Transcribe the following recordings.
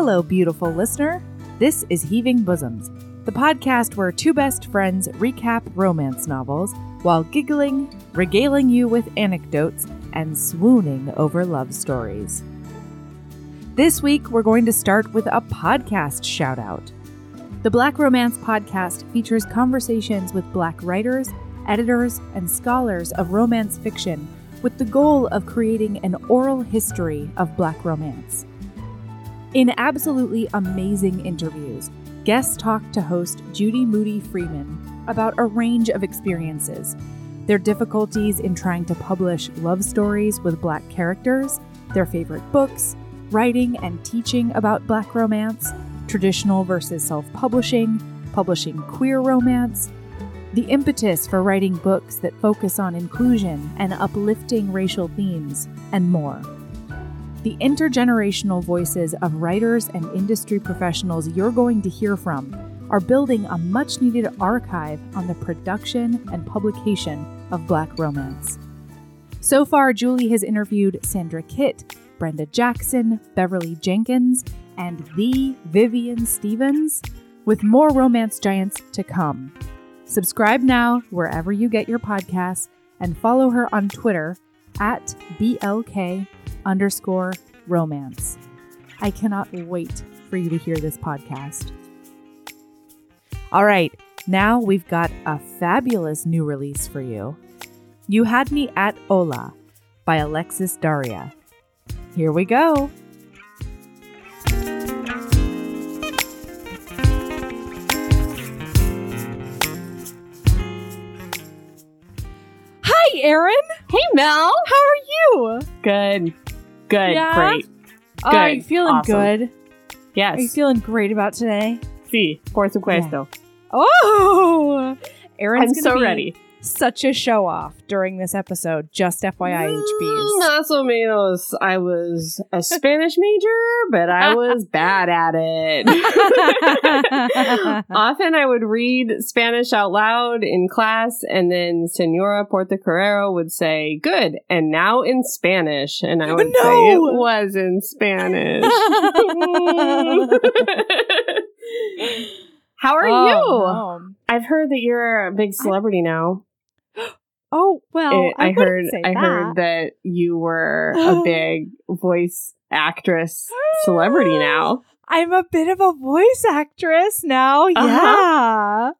Hello, beautiful listener. This is Heaving Bosoms, the podcast where two best friends recap romance novels while giggling, regaling you with anecdotes, and swooning over love stories. This week, we're going to start with a podcast shout out. The Black Romance Podcast features conversations with Black writers, editors, and scholars of romance fiction with the goal of creating an oral history of Black romance. In absolutely amazing interviews, guests talk to host Julie Moody Freeman about a range of experiences their difficulties in trying to publish love stories with Black characters, their favorite books, writing and teaching about Black romance, traditional versus self publishing, publishing queer romance, the impetus for writing books that focus on inclusion and uplifting racial themes, and more. The intergenerational voices of writers and industry professionals you're going to hear from are building a much needed archive on the production and publication of Black romance. So far, Julie has interviewed Sandra Kitt, Brenda Jackson, Beverly Jenkins, and the Vivian Stephens, with more romance giants to come. Subscribe now wherever you get your podcasts and follow her on Twitter at BLK underscore romance. I cannot wait for you to hear this podcast. All right, now we've got a fabulous new release for you. You Had Me at Hola by Alexis Daria. Here we go. Hi, Erin. Hey, Mel. How are you? Good. Good. Yeah? Great. Oh, are you feeling Awesome. good? Yes. Are you feeling great about today? sí, por supuesto. Oh, Erin's I'm gonna so be ready. Such a show off during this episode. Just FYI, Mm, HBs. Más o menos. I was a Spanish major, but I was bad at it. Often I would read Spanish out loud in class, and then Senora Portocarrero would say, Good, and now in Spanish. And I would say, It was in Spanish. How are you? Oh, no. I've heard that you're a big celebrity now. Oh, well, Eh, I, I, heard I that. heard that you were a big voice actress celebrity now. I'm a bit of a voice actress now. Uh-huh. Yeah.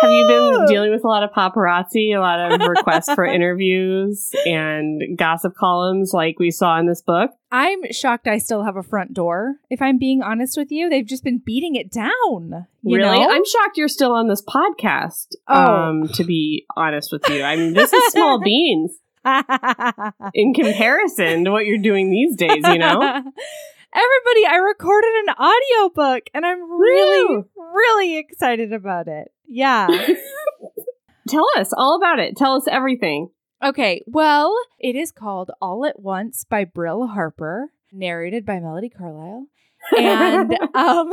Have you been dealing with a lot of paparazzi, a lot of requests for interviews and gossip columns like we saw in this book? I'm shocked I still have a front door. If I'm being honest with you, they've just been beating it down. You really? know? I'm shocked you're still on this podcast. Oh. Um, to be honest with you. I mean, this is small beans in comparison to what you're doing these days, you know? Everybody, I recorded an audiobook and I'm really, Woo! really excited about it. Yeah. Tell us all about it. Tell us everything. okay, well, it is called All at Once by Brill Harper, narrated by Melody Carlisle. And um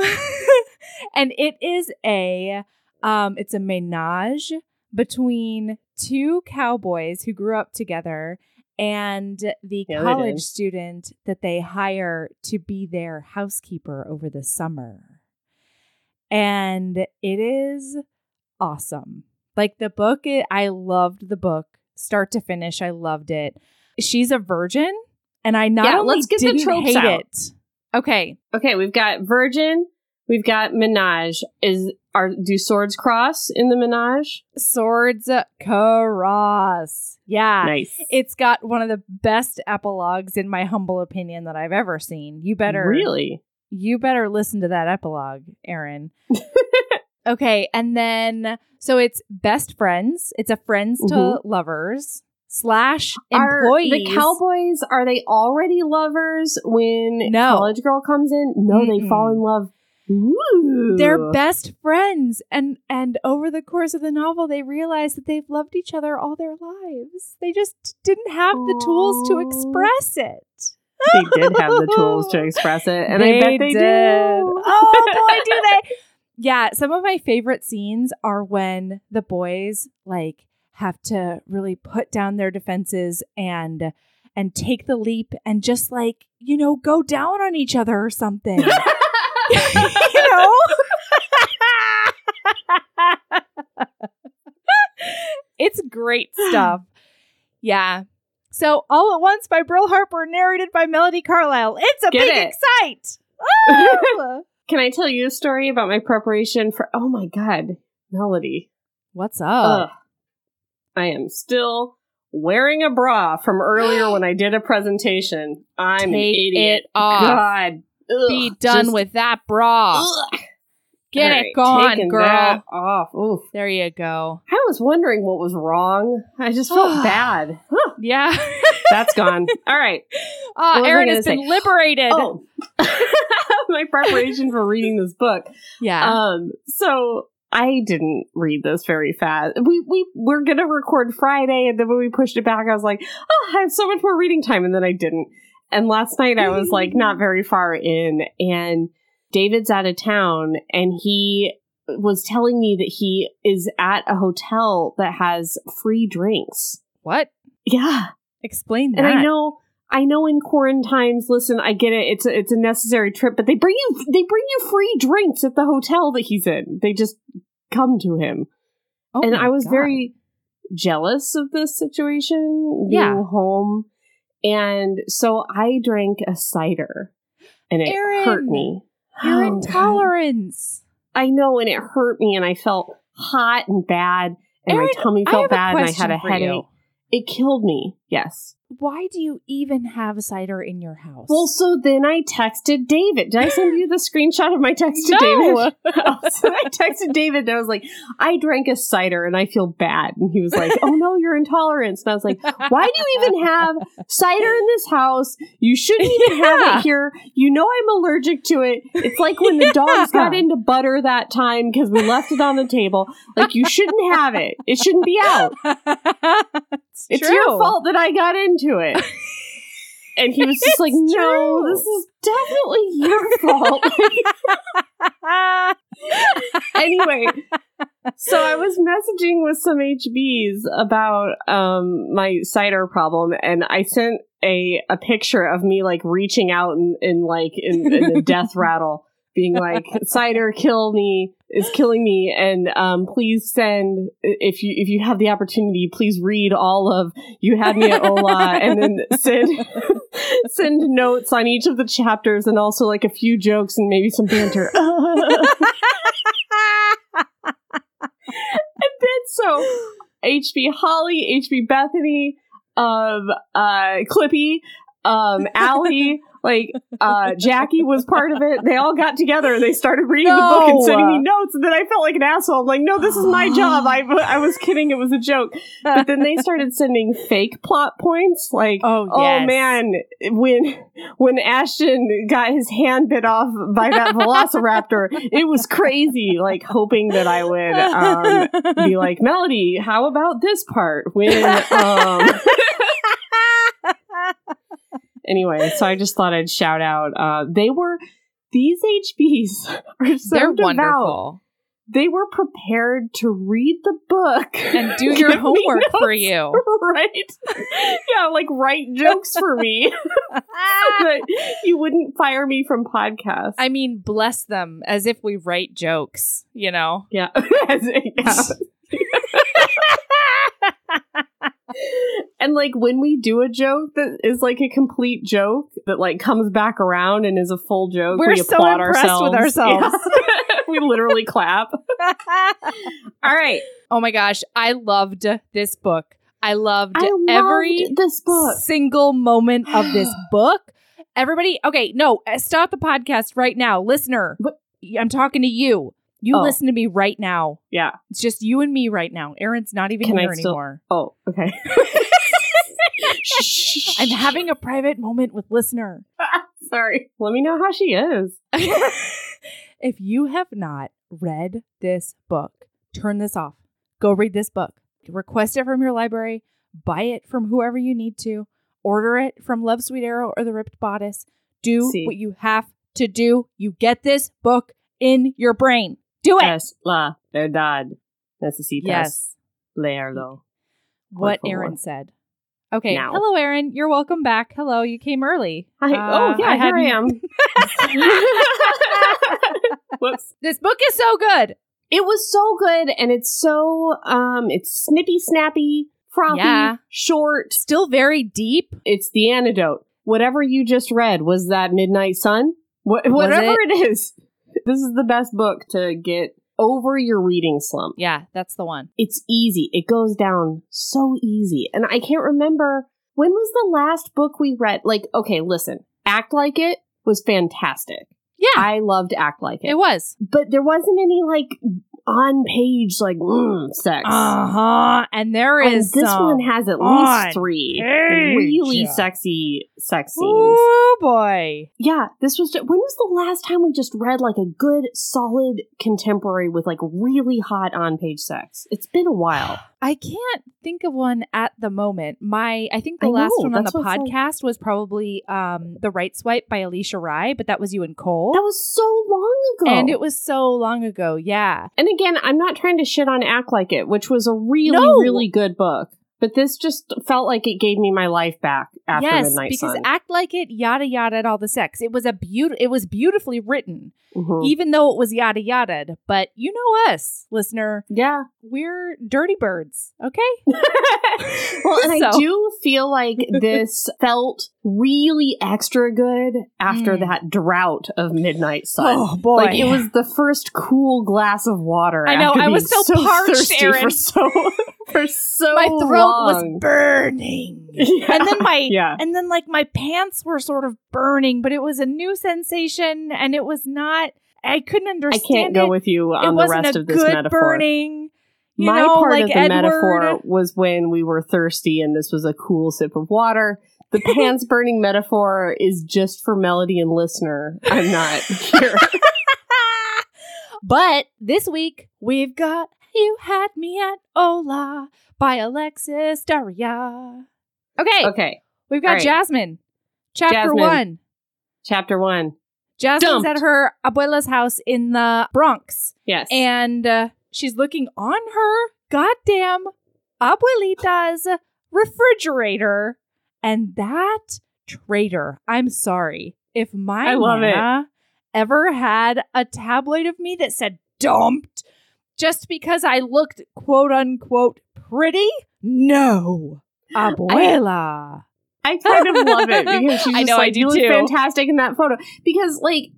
and it is a um it's a menage between two cowboys who grew up together and the Yeah, college student that they hire to be their housekeeper over the summer. And it is awesome. Like the book, I loved the book start to finish. I loved it. She's a virgin, and I not Yeah, only let's get the didn't tropes hate out. it. Okay, Okay, we've got Virgin, we've got Menage. Is are do swords cross in the Menage? swords cross. Yeah, Nice. it's got one of the best epilogues, in my humble opinion, that I've ever seen. You better really. you better listen to that epilogue, Erin. okay, and then so it's best friends. It's a friends to Mhm. lovers slash Are employees. the cowboys are they already lovers when No. college girl comes in? No, they Mm-mm. fall in love. Ooh. They're best friends, and and over the course of the novel, they realize that they've loved each other all their lives. They just didn't have the tools to express it. they did have the tools to express it, and I bet they did. do. Oh boy, do they! Yeah, some of my favorite scenes are when the boys like have to really put down their defenses and and take the leap and just like you know go down on each other or something. you know? it's great stuff. Yeah. So, All at Once by Brill Harper, narrated by Melody Carlisle. It's a Get big it. excite. Oh! Can I tell you a story about my preparation for? Oh my god, Melody. What's Ugh. I am still wearing a bra from earlier when I did a presentation. I'm an Take idiot. it off. God. Ugh. Be done Just- with that bra. Ugh. Get All it gone, girl. off. Oof. There you go. I was wondering what was wrong. I just felt bad. Huh, Yeah. That's gone. All right. What Erin has been say? liberated. Oh, my preparation for reading this book. Yeah. Um, so I didn't read this very fast. We we we're gonna record Friday, and then when we pushed it back, I was like, oh, I have so much more reading time, and then I didn't. And last night I was like not very far in, and David's out of town, and he was telling me that he is at a hotel that has free drinks. what? Yeah. Explain that. And I know, I know in quarantines, listen, I get it. It's a, it's a necessary trip, but they bring you, they bring you free drinks at the hotel that he's in. They just come to him. Oh and I was God. very jealous of this situation, being Yeah. home. And so I drank a cider and it Erin, hurt me. Your Oh, God. intolerance. I know, and it hurt me, and I felt hot and bad, and Erin, my tummy felt bad, and I had a headache. you. It killed me. Yes. Why do you even have cider in your house? Well, so then I texted David. Did I send you the screenshot of my text to No. David? Oh, so I texted David and I was like, I drank a cider and I feel bad. And he was like, Oh no, you're intolerant. And I was like, Why do you even have cider in this house? You shouldn't even have it here. You know I'm allergic to it. It's like when the dogs got into butter that time because we left it on the table. Like you shouldn't have it. It shouldn't be out. it's It's your fault that I got into it. And he was just It's like, no, true. this is definitely your fault. anyway, so I was messaging with some HBs about um, my cider problem, and I sent a, a picture of me like reaching out and in, like in, in a death rattle, being like, cider kill me is killing me. And um please send if you if you have the opportunity please read all of you had me at Hola and then send send notes on each of the chapters and also like a few jokes and maybe some banter. And then so HB Holly, HB Bethany, um, uh, Clippy, um, Allie, like, uh, Jackie was part of it. They all got together and they started reading the book and sending me notes. And then I felt like an asshole. I'm like, no, this is my job. I, I was kidding. It was a joke. But then they started sending fake plot points. Like, Oh, oh man, when, when Ashton got his hand bit off by that velociraptor, it was crazy. Like, hoping that I would, um, be like, Melody, how about this part? When, um, anyway, so I just thought I'd shout out. Uh, they were these HBs are so They're devout. wonderful. They were prepared to read the book And do your homework for you. right? yeah, like write jokes for me, that you wouldn't fire me from podcasts. I mean, bless them as if we write jokes, you know? yeah. Yeah. And like when we do a joke that is like a complete joke that like comes back around and is a full joke, We're we so applaud impressed with ourselves. ourselves. Yeah. we literally clap. All right, oh my gosh, I loved this book. I loved I loved every this book. single moment of this book. Everybody, okay, no, uh, stop the podcast right now. Listener, What? I'm talking to you. You Oh. listen to me right now. Yeah. It's just you and me right now. Erin's not even Can I here still- anymore. Oh, okay. I'm having a private moment with listener. Sorry. Let me know how she is. if you have not read this book, turn this off. Go read this book. Request it from your library. Buy it from whoever you need to. Order it from Love's Sweet Arrow or The Ripped Bodice. Do See. what you have to do. You get this book in your brain. Do it. Es la verdad. Necesitas Yes. leerlo. What. Erin said. Okay. now. Hello, Erin. You're welcome back. Hello. You came early. I, Uh, oh yeah, here I hadn't- am. Whoops. This book is so good. It was so good, and it's so um, it's snippy, snappy, frothy, Yeah. short. Still very deep. It's the antidote. Whatever you just read was that Midnight Sun. Wh- whatever it is, this is the best book to get over your reading slump. Yeah, that's the one. It's easy. It goes down so easy, and I can't remember when was the last book we read. Like, okay, listen, Act Like It was fantastic. Yeah, I loved Act Like It. it was. but there wasn't any like on page like mm, sex. Uh huh. And there is And this one has at least three page. really sexy sex scenes. Oh boy. Yeah, this was. Just, when was the last time we just read like a good, solid contemporary with like really hot on page sex? It's been a while. I can't think of one at the moment. My I think the I last know, one on the what's like- podcast was probably um The Right Swipe by Alisha Rai, but that was you and Cole. That was so long ago, and it was so long ago. Yeah. And again, I'm not trying to shit on Act Like It, which was a really, No. really good book. But this just felt like it gave me my life back after yes, Midnight because Sun. act like it, yada yada, at all the sex. It was a beaut. It was beautifully written, Mhm. even though it was yada yada. But you know us, listener, Yeah. we're dirty birds. Okay. well, and I do feel like this felt really extra good after Mm. that drought of Midnight Sun. Oh boy, Like it was the first cool glass of water. I know, I was being so parched, thirsty Erin. for so for so my throat was burning. Yeah. and then my yeah. and then like my pants were sort of burning but it was a new sensation and it was not i couldn't understand I can't go it. with you it on the wasn't rest of this metaphor. burning you My know part like of the Edward. metaphor was when we were thirsty and this was a cool sip of water. The pants burning metaphor is just for melody and listener. I'm not here. but this week we've got you had me at hola by alexis daria okay, okay. we've got right. jasmine chapter Jasmine. one Chapter one. jasmine's Dumped. at her abuela's house in the bronx Yes. and uh, she's looking on her goddamn abuelita's refrigerator and that traitor i'm sorry if my I love it. ever had a tabloid of me that said dumped just because i looked quote unquote pretty no abuela I kind of love it because she's I know, I like, do you look fantastic in that photo. Because like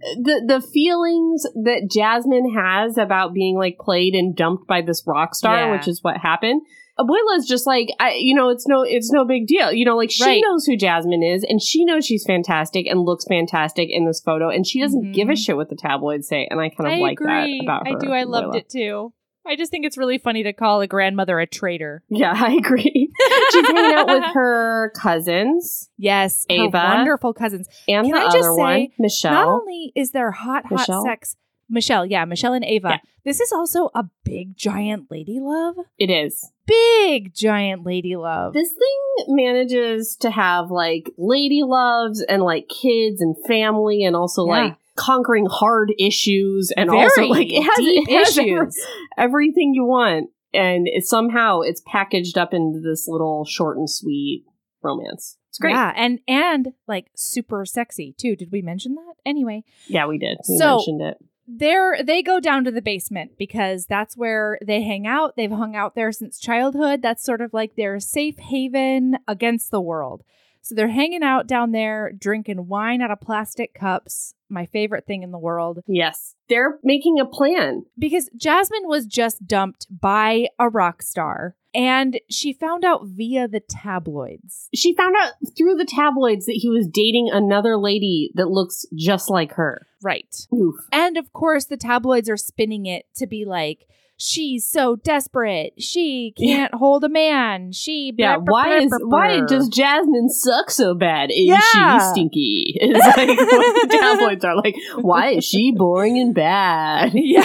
the the feelings that Jasmine has about being like played and dumped by this rock star, Yeah. which is what happened. Abuela's just like, I, you know, it's no, it's no big deal. You know, like she Right. knows who Jasmine is, and she knows she's fantastic and looks fantastic in this photo, and she doesn't Mhm. give a shit what the tabloids say, and I kind of i like agree that about her. i do i loved it too i just think it's really funny to call a grandmother a traitor Yeah, I agree. she's hanging out with her cousins Yes, Ava. wonderful cousins. and Can the I other just one, say, Michelle. Not only is there hot, hot Michelle? sex, Michelle, yeah, Michelle and Ava. Yeah. This is also a big giant lady love. it is. Big giant lady love. This thing manages to have like lady loves and like kids and family and also Yeah. like conquering hard issues and Very also like it has, deep it has every- issues. everything you want and it, somehow it's packaged up into this little short and sweet romance. It's great. Yeah, and and like super sexy too. Did we mention that? Anyway, Yeah, we did. We So- mentioned it. They're they go down to the basement because that's where they hang out. They've hung out there since childhood. That's sort of like their safe haven against the world. So they're hanging out down there, drinking wine out of plastic cups. My favorite thing in the world. Yes. They're making a plan. Because Jasmine was just dumped by a rock star and she found out via the tabloids. She found out through the tabloids that he was dating another lady that looks just like her. Right. Oof. And of course, the tabloids are spinning it to be like, she's so desperate. She can't hold a man. She. Yeah, brr, why is why brr." does Jasmine suck so bad? Is Yeah. she stinky? It's like what the are like. Why is she boring and bad? Yeah.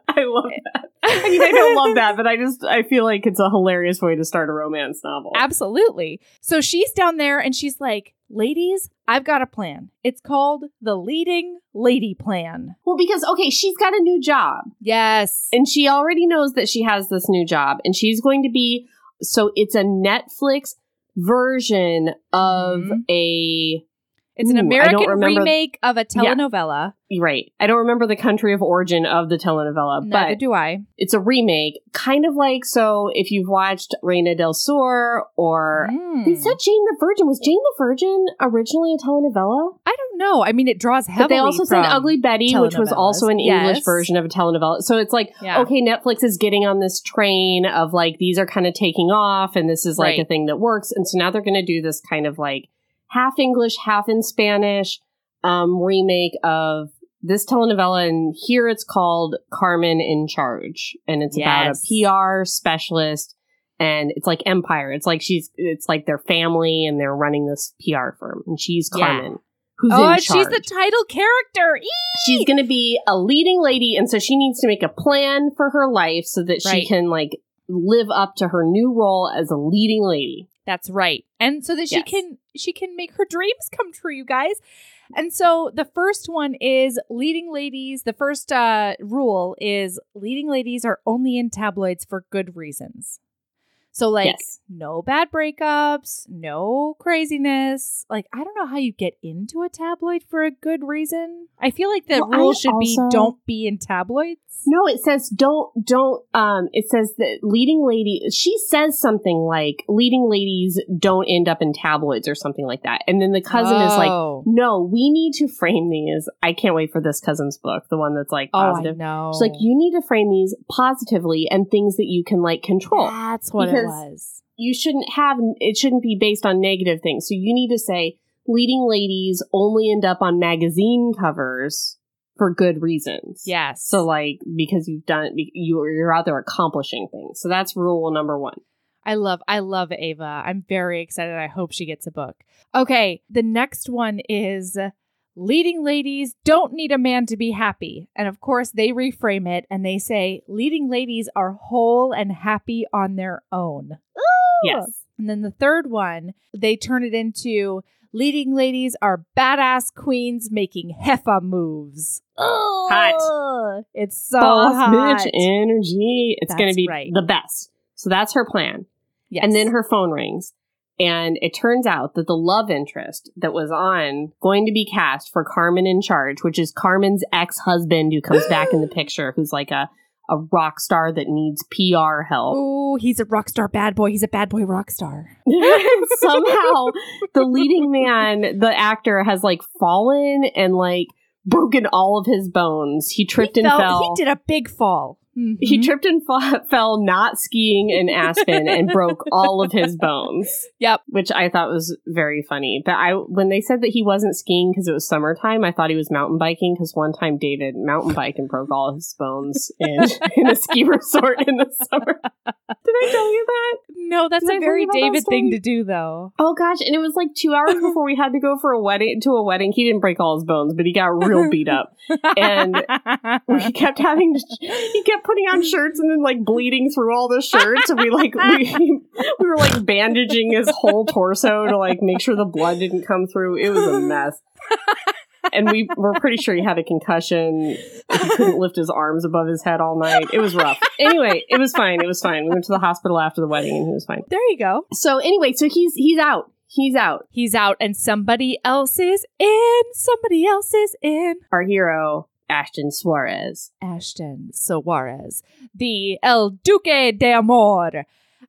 I love that. I mean, I don't love that, but I just I feel like it's a hilarious way to start a romance novel. Absolutely. So she's down there and she's like, ladies, I've got a plan. It's called the Leading Lady Plan. well, because okay, she's got a new job, Yes. and she already knows that she has this new job, and she's going to be so it's a Netflix version of Mhm. a It's an Ooh, American remake of a telenovela. right. I don't remember the country of origin of the telenovela, Neither but do I. it's a remake, kind of like so. If you've watched Reina del Sur or Mm. they said Jane the Virgin was Jane the Virgin originally a telenovela, I don't know. I mean, it draws heavily. but they also said Ugly Betty, which was also an telenovelas. English version of a telenovela. So it's like Yeah. okay, Netflix is getting on this train of like these are kind of taking off, and this is like Right. a thing that works, and so now they're going to do this kind of like half English, half in Spanish um, remake of this telenovela, and here it's called Carmen in Charge, and it's Yes. about a PR specialist, and it's like Empire. It's like she's, it's like their family, and they're running this PR firm, and she's Yeah. Carmen. Who's Oh, in charge. she's the title character. Eee! she's going to be a leading lady, and so she needs to make a plan for her life so that she can like live up to her new role as a leading lady. That's right. And so that she Yes. can she can make her dreams come true, you guys. And so the first one is leading ladies. The first uh, rule is leading ladies are only in tabloids for good reasons. So like Yes. no bad breakups, no craziness. Like I don't know how you get into a tabloid for a good reason. I feel like the Well, I rule should be don't be in tabloids. No, it says don't don't um it says that leading lady she says something like leading ladies don't end up in tabloids or something like that. And then the cousin is like, Oh. "No, we need to frame these. I can't wait for this cousin's book, the one that's like Oh, I know. She's like, "You need to frame these positively and things that you can like control. That's what it because- was. You shouldn't have it shouldn't be based on negative things. So you need to say leading ladies only end up on magazine covers for good reasons. Yes. So like because you've done it, you're you're out there accomplishing things. So that's rule number one. I love I love Ava. I'm very excited. I hope she gets a book. Okay, the next one is leading ladies don't need a man to be happy. And of course, they reframe it and they say leading ladies are whole and happy on their own. Yes. And then the third one, they turn it into leading ladies are badass queens making heffa moves. Hot. It's so Boss hot. bitch energy. It's going to be right. the best. So that's her plan. Yes. And then her phone rings. And it turns out that the love interest that was on going to be cast for Carmen in Charge, which is Carmen's ex husband who comes back in the picture, who's like a, a rock star that needs PR help. Oh, he's a rock star bad boy. He's a bad boy rock star. Somehow the leading man, the actor, has like fallen and like broken all of his bones. He tripped he and fell, fell. He did a big fall. He Mhm. tripped and fell not skiing in Aspen and broke all of his bones. Yep. Which I thought was very funny. But I when they said that he wasn't skiing because it was summertime, I thought he was mountain biking because one time David mountain biked and broke all his bones in, in a ski resort in the summer. Did I tell you that? No, that's Did I a tell very you about that David thing to do, though. Oh gosh, and it was like two hours before we had to go for a wedding to a wedding. He didn't break all his bones, but he got real beat up. And we kept having to he kept putting on shirts and then like bleeding through all the shirts and we like we, we were like bandaging his whole torso to like make sure the blood didn't come through. It was a mess. And we were pretty sure he had a concussion. He couldn't lift his arms above his head all night. It was rough. Anyway it was fine. It was fine. We went to the hospital after the wedding and he was fine. There you go. so anyway so he's he's out. He's out. He's out, and somebody else is in. Somebody else is in. our hero ashton suarez Ashton Suarez, the El Duque de Amor,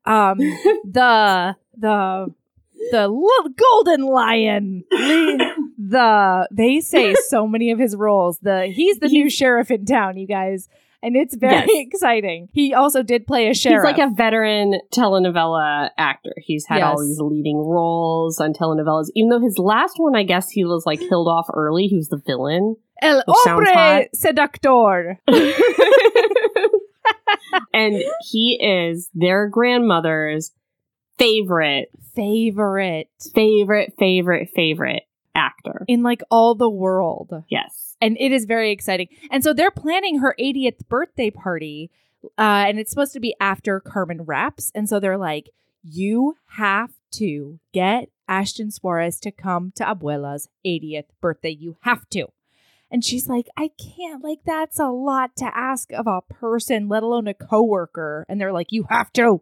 um, the the the Golden Lion. The they say so many of his roles. The he's the new sheriff in town, you guys, and it's very Yes. exciting. He also did play a sheriff. He's like a veteran telenovela actor. He's had all these leading roles on telenovelas. Even though his last one, I guess he was like killed off early. He was the villain. El Hombre. Seductor. and he is their grandmother's favorite, Favorite favorite, favorite, favorite actor. in like all the world. Yes. and it is very exciting. And so they're planning her 80th birthday party, uh, and it's supposed to be after Carmen wraps. And so they're like, "You have to get Ashton Suarez to come to Abuela's 80th birthday. You have to." And she's like, "I can't. Like that's a lot to ask of a person, let alone a coworker." And they're like, "You have to."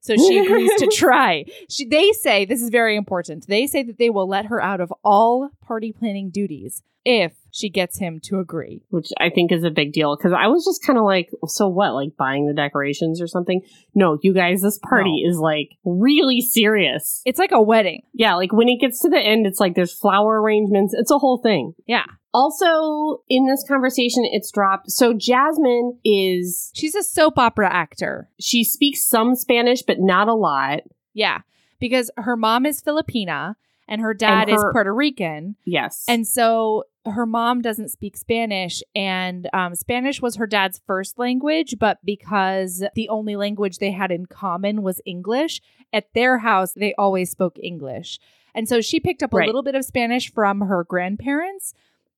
So she agrees to try. She, they say, this is very important, they say that they will let her out of all party planning duties if she gets him to agree. Which I think is a big deal because I was just kind of like, so what, like buying the decorations or something? No, you guys, this party is like really serious. It's like a wedding. Yeah, like when it gets to the end, it's like there's flower arrangements, it's a whole thing. Yeah. Also, in this conversation, it's dropped. So Jasmine is, She's a soap opera actor. she speaks some Spanish, but not a lot. Yeah. Because her mom is Filipina and her dad is her- Puerto Rican. Yes. And so her mom doesn't speak Spanish, and um, Spanish was her dad's first language, but because the only language they had in common was English, at their house, they always spoke English. And so she picked up a Right. little bit of Spanish from her grandparents,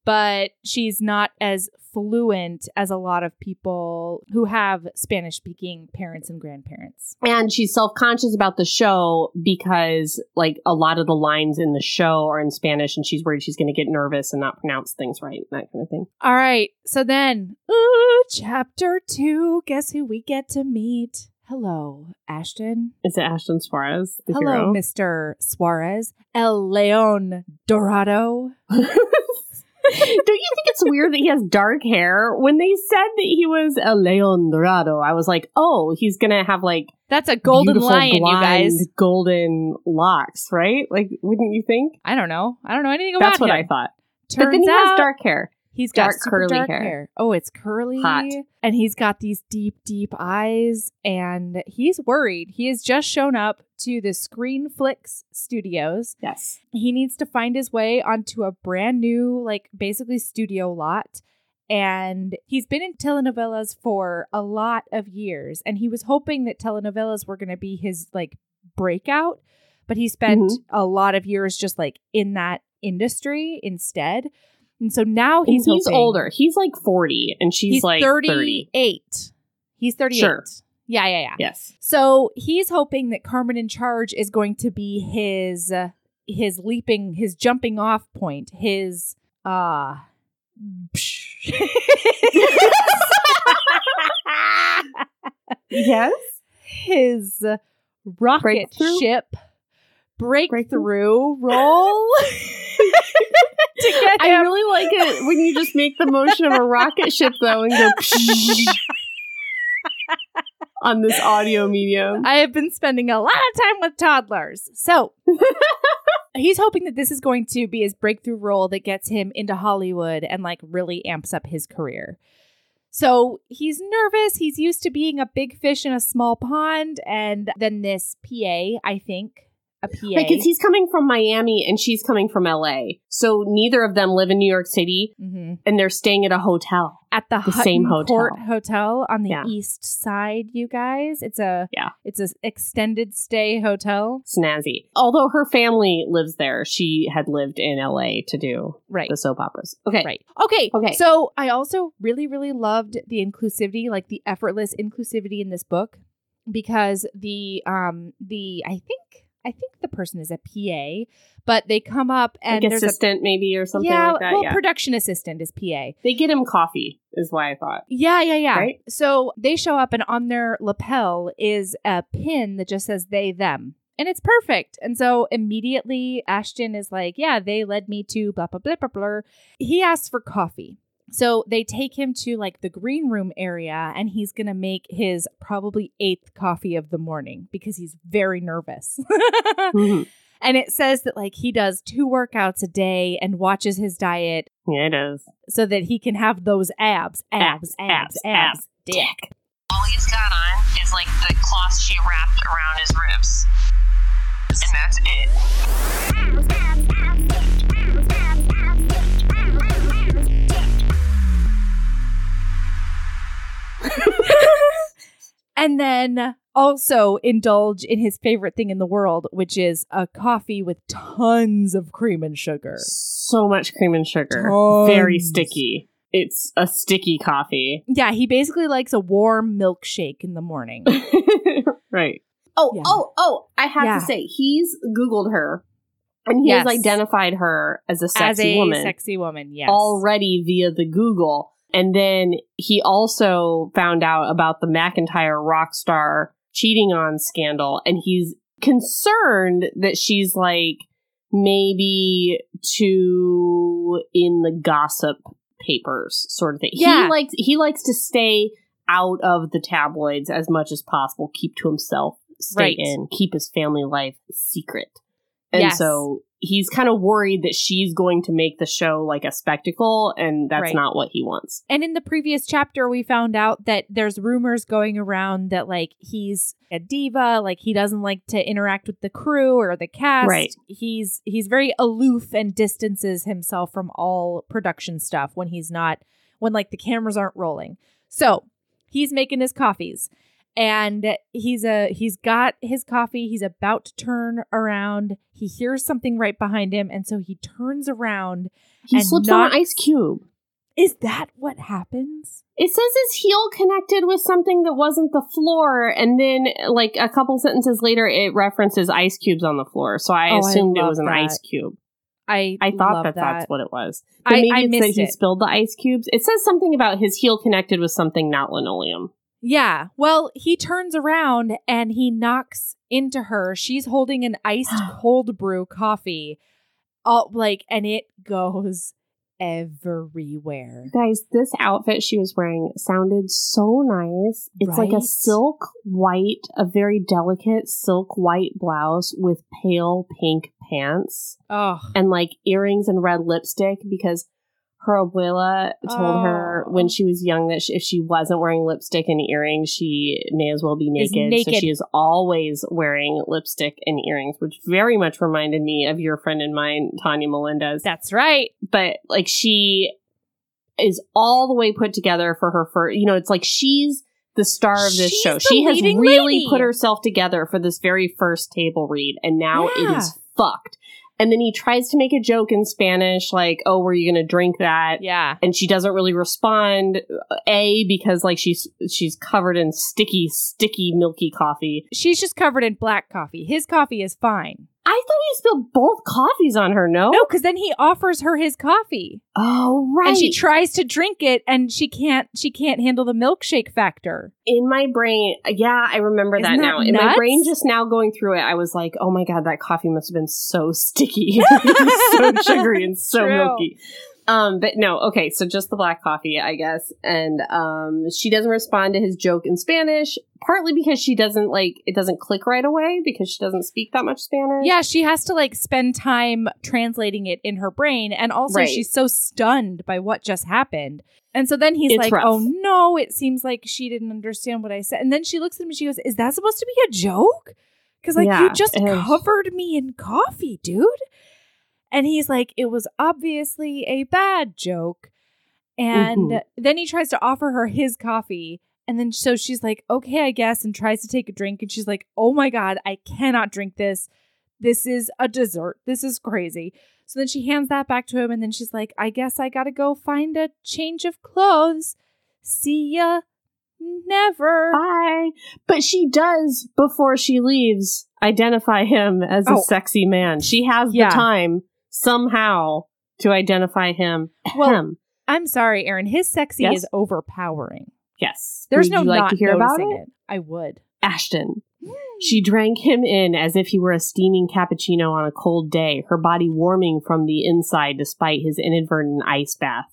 but she's not as fluent as a lot of people who have Spanish speaking parents and grandparents. and she's self-conscious about the show because like a lot of the lines in the show are in Spanish and she's worried she's going to get nervous and not pronounce things right and that kind of thing. All right. So then, ooh, chapter two. Guess who we get to meet? Hello, Ashton. Is it Ashton Suarez, Hello, hero? Mr. Suarez. El Leon Dorado. Don't you think it's weird that he has dark hair? When they said that he was a Leon Dorado, I was like, oh, he's gonna have like That's a golden lion, you guys. golden locks, right? Like, wouldn't you think? I don't know. I don't know anything about That's what him. I thought. Turns but then he out has dark hair. He's got dark curly dark hair. Oh, it's curly. Hot. And he's got these deep, deep eyes. And he's worried. He has just shown up to the Screenflix studios Yes. he needs to find his way onto a brand new like basically studio lot and he's been in telenovelas for a lot of years and he was hoping that telenovelas were going to be his like breakout but he spent Mhm. a lot of years just like in that industry instead and so now he's He's, he's hoping- older. He's like 40 and she's he's like 38 30. he's 38 Sure. yeah yeah yeah Yes. so he's hoping that Carmen in charge is going to be his uh, his leaping his jumping off point his uh Yes. his rocket Breakthrough? ship breakthrough, Breakthrough? role to get I really like it when you just make the motion of a rocket ship though and go on this audio medium. I have been spending a lot of time with toddlers. So he's hoping that this is going to be his breakthrough role that gets him into Hollywood and like really amps up his career. So he's nervous. He's used to being a big fish in a small pond. And then this PA, I think, a PA. Because he's coming from Miami and she's coming from LA. So neither of them live in New York City Mhm. and they're staying at a hotel. At the, The same Hutton Court hotel. Hotel on the Yeah. east side, you guys. It's a Yeah. it's a extended stay hotel. Snazzy. Although her family lives there, she had lived in LA to do Right. the soap operas. Okay. Right. Okay. Okay. So I also really, really loved the inclusivity, like the effortless inclusivity in this book, because the um the I think I think the person is a PA, but they come up and like assistant maybe or something yeah, like that. well, yeah. production assistant is PA. they get him coffee, is why I thought. Yeah, yeah, yeah. Right? So they show up, and on their lapel is a pin that just says they, them. And it's perfect. And so immediately Ashton is like, Yeah, they led me to blah, blah, blah, blah, blah. He asks for coffee. So they take him to like the green room area, and he's going to make his probably eighth coffee of the morning because he's very nervous. Mhm. and it says that like he does two workouts a day and watches his diet Yeah, it is. so that he can have those abs, abs, Abs, abs, abs, abs, abs. dick. all he's got on is like the cloth she wrapped around his ribs. And that's it. And then also indulge in his favorite thing in the world, which is a coffee with tons of cream and sugar. So much cream and sugar. Tons. Very sticky. It's a sticky coffee. Yeah, he basically likes a warm milkshake in the morning. right. Oh, Yeah. oh, oh, I have Yeah. to say, he's Googled her and he Yes. has identified her as a As sexy a woman sexy woman, yes. already via the Google. And then he also found out about the McIntyre rock star cheating on scandal and he's concerned that she's like maybe too in the gossip papers sort of thing. Yeah. He likes he likes to stay out of the tabloids as much as possible, keep to himself, stay Right. in, keep his family life secret. And Yes. so he's kind of worried that she's going to make the show like a spectacle and that's Right. not what he wants. And in the previous chapter, we found out that there's rumors going around that like he's a diva, like he doesn't like to interact with the crew or the cast. Right. He's he's very aloof and distances himself from all production stuff when he's not when like the cameras aren't rolling. So he's making his coffees. And he's a he's got his coffee. He's about to turn around. He hears something right behind him, and so he turns around. He And slips not- on an ice cube. Is that what happens? It says his heel connected with something that wasn't the floor, and then like a couple sentences later, it references ice cubes on the floor. So I Oh, I assumed it was an that. ice cube. I I thought love that, that's what it was. But I- maybe I it's missed that he it. spilled the ice cubes. It says something about his heel connected with something not linoleum. Yeah. Well, he turns around and he knocks into her. She's holding an iced cold brew coffee. All like and it goes everywhere. Guys, this outfit she was wearing sounded so nice. It's like a silk white, a very delicate silk white blouse with pale pink pants. Oh. and like earrings and red lipstick because her abuela told her Oh. when she was young that she, if she wasn't wearing lipstick and earrings, she may as well be Is naked. So she is always wearing lipstick and earrings, which very much reminded me of your friend and mine, Tanya Melendez. That's right. but like she is all the way put together for her first. You know, it's like she's the star of this She's show. She has really lady. put herself together for this very first table read, and now it Yeah. is fucked. And then he tries to make a joke in Spanish, like, "Oh, were you going to drink that?" Yeah. And she doesn't really respond. A because like she's she's covered in sticky, sticky, milky coffee. She's just covered in black coffee. His coffee is fine. I thought he spilled both coffees on her. No, No, because then he offers her his coffee. oh right. And she tries to drink it and she can't she can't handle the milkshake factor. in my brain, yeah, I remember Isn't that that now. In my brain, just now going through it, I was like, "Oh my god, that coffee must have been so sticky, so sugary, and so True. milky." Um, but no, okay, so just the black coffee, I guess. And um, she doesn't respond to his joke in Spanish, partly because she doesn't like it doesn't click right away because she doesn't speak that much Spanish. Yeah, she has to like spend time translating it in her brain. And also, Right. she's so stunned by what just happened. And so then he's It's like, rough. oh no, it seems like she didn't understand what I said. And then she looks at him and she goes, is that supposed to be a joke? Because like Yeah, you just covered me in coffee, dude. And he's like, it was obviously a bad joke. And Mhm. then he tries to offer her his coffee. And then so she's like, okay, I guess, and tries to take a drink. And she's like, oh my God, I cannot drink this. This is a dessert. This is crazy. So then she hands that back to him. And then she's like, I guess I got to go find a change of clothes. See ya never. Bye. But she does, before she leaves, identify him as a Oh. sexy man. She has Yeah. the time somehow to identify him. Well, Ahem. I'm sorry, Erin. His sexy Yes? is overpowering. yes. There's Would no you like not to hear about it? it? I would. Ashton. Hmm. She drank him in as if he were a steaming cappuccino on a cold day, her body warming from the inside despite his inadvertent ice bath.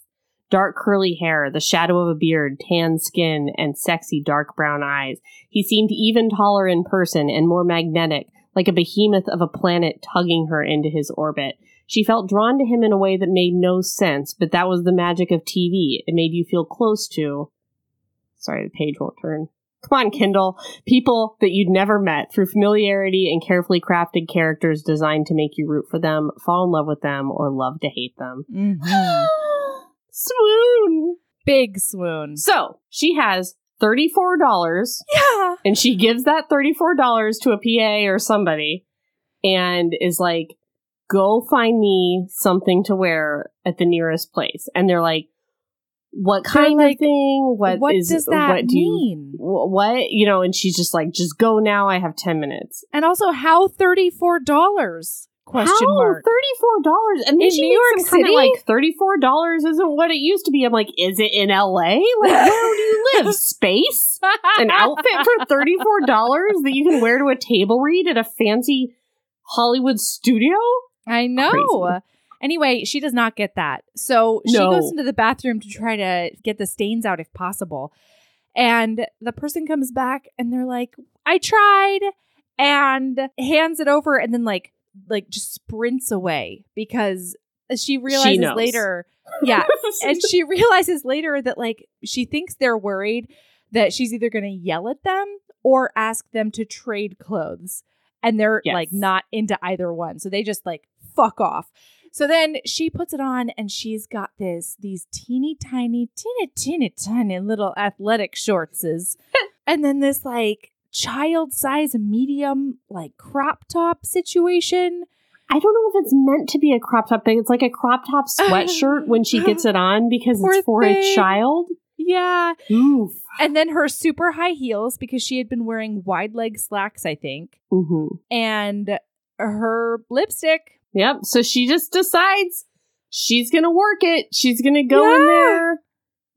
Dark curly hair, the shadow of a beard, tan skin, and sexy dark brown eyes. He seemed even taller in person and more magnetic, like a behemoth of a planet tugging her into his orbit. She felt drawn to him in a way that made no sense, but that was the magic of TV. It made you feel close to. Sorry, the page won't turn. Come on, Kindle. People that you'd never met through familiarity and carefully crafted characters designed to make you root for them, fall in love with them, or love to hate them. Mhm. Swoon! Big swoon. So she has $34 Yeah. and she gives that $34 to a PA or somebody and is like, go find me something to wear at the nearest place. And they're like, what kind like, of thing? What, What, is- does that what do you mean? wh- what you know and she's just like just go now i have 10 minutes And also, how $34? Question How? mark. Thirty-four dollars, and In New York City? like thirty-four dollars isn't what it used to be. I'm like, is it in L.A.? Like, where do you live? Space? An outfit for thirty-four dollars that you can wear to a table read at a fancy Hollywood studio? I know. Crazy. Anyway, she does not get that. So she No. goes into the bathroom to try to get the stains out if possible. And the person comes back and they're like, I tried and hands it over and then like like just sprints away because uh, she realizes knows. later yeah and she realizes later that like she thinks they're worried that she's either going to yell at them or ask them to trade clothes and they're Yes. like not into either one so they just like fuck off so then she puts it on and she's got this these teeny tiny teeny teeny tiny little athletic shortses and then this like child size medium like crop top situation I don't know if it's meant to be a crop top thing. It's like a crop top sweatshirt when she gets it on because Poor it's for thing. a child. yeah Oof. And then her super high heels because she had been wearing wide leg slacks, I think, hmm and her lipstick. Yep. So she just decides she's gonna work it. She's gonna go in there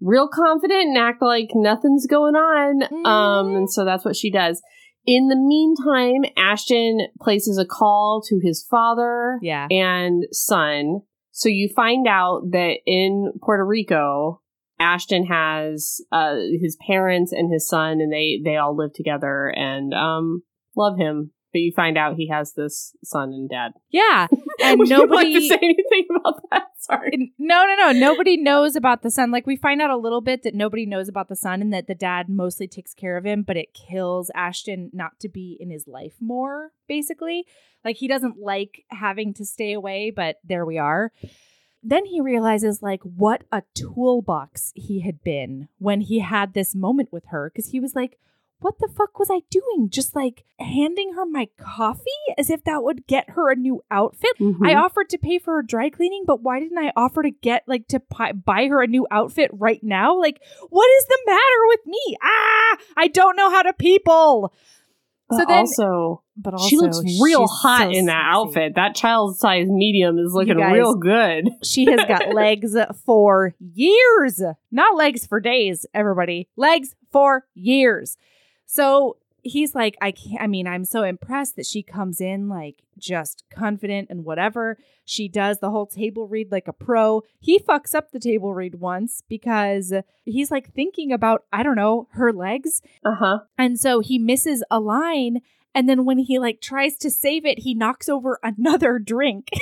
real confident and act like nothing's going on. Um, Mhm. and so that's what she does. In the meantime, Ashton places a call to his father Yeah. and son. So you find out that in Puerto Rico, Ashton has uh, his parents and his son, and they they all live together and um, love him. But you find out he has this son and dad. Yeah. And Would you like nobody. to say anything about that? Sorry. no, no, no. Nobody knows about the son. Like, we find out a little bit that nobody knows about the son and that the dad mostly takes care of him, but it kills Ashton not to be in his life more, basically. Like, he doesn't like having to stay away, but there we are. Then he realizes, like, what a toolbox he had been when he had this moment with her. Cause he was like, what the fuck was I doing? Just like handing her my coffee as if that would get her a new outfit. I Mhm. offered to pay for her dry cleaning, but why didn't I offer to get like to pi- buy her a new outfit right now? Like, what is the matter with me? Ah, I don't know how to people. But so then- also, But also, she looks real hot so in that outfit. That child size medium is looking guys- real good. She has got legs for years, not legs for days. Everybody, legs for years. So he's like, I can't. I mean, I'm so impressed that she comes in like just confident and whatever. She does the whole table read like a pro. He fucks up the table read once because he's like thinking about I don't know her legs, Uh huh. and so he misses a line. And then when he like tries to save it, he knocks over another drink.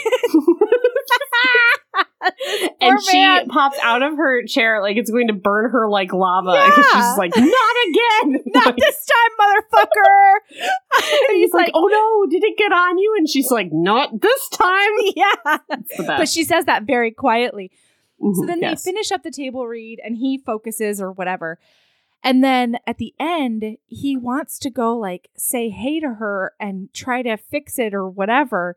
and she man. pops out of her chair like it's going to burn her like lava. And she's like, not again. Not Like, this time, motherfucker. and he's like, oh no, did it get on you? And she's like, not this time. yeah. But she says that very quietly. So Mhm, then yes. they finish up the table read and he focuses or whatever. And then at the end, he wants to go like say hey to her and try to fix it or whatever.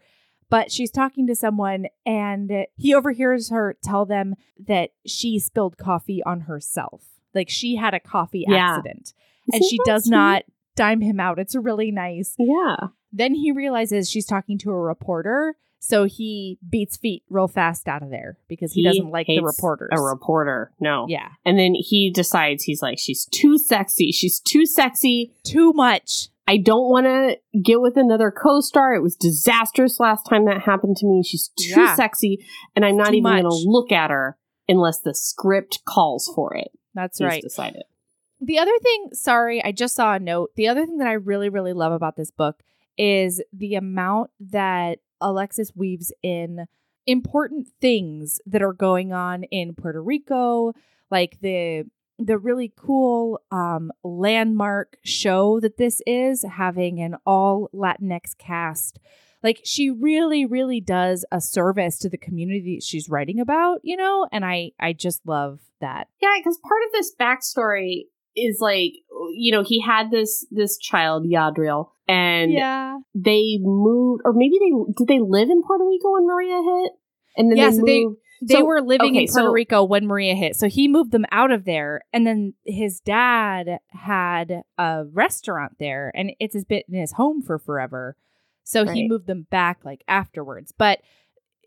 But she's talking to someone and he overhears her tell them that she spilled coffee on herself. Like she had a coffee Yeah. accident. and she does sweet? not dime him out. It's really nice. Yeah. Then he realizes she's talking to a reporter. So he beats feet real fast out of there because he, doesn't like the reporters. A reporter. No. yeah. And then he decides he's like, she's too sexy. She's too sexy. Too much. I don't want to get with another co-star. It was disastrous last time that happened to me. She's too Yeah. sexy, and I'm not even going to look at her unless the script calls for it. That's He's right. decided. The other thing, sorry, I just saw a note. The other thing that I really, really love about this book is the amount that Alexis weaves in important things that are going on in Puerto Rico, like the the really cool um, landmark show that this is, having an all Latinx cast. Like she really, really does a service to the community she's writing about, you know, and I I just love that. Yeah, because part of this backstory is like, you know, he had this this child Yadriel, and yeah. they moved, or maybe they did they live in Puerto Rico when Maria hit, and then Yeah, they so they- moved. They So- were living okay, in Puerto so- Rico when Maria hit. So he moved them out of there. And then his dad had a restaurant there and it's has been in his home for forever. So he moved them back like afterwards. But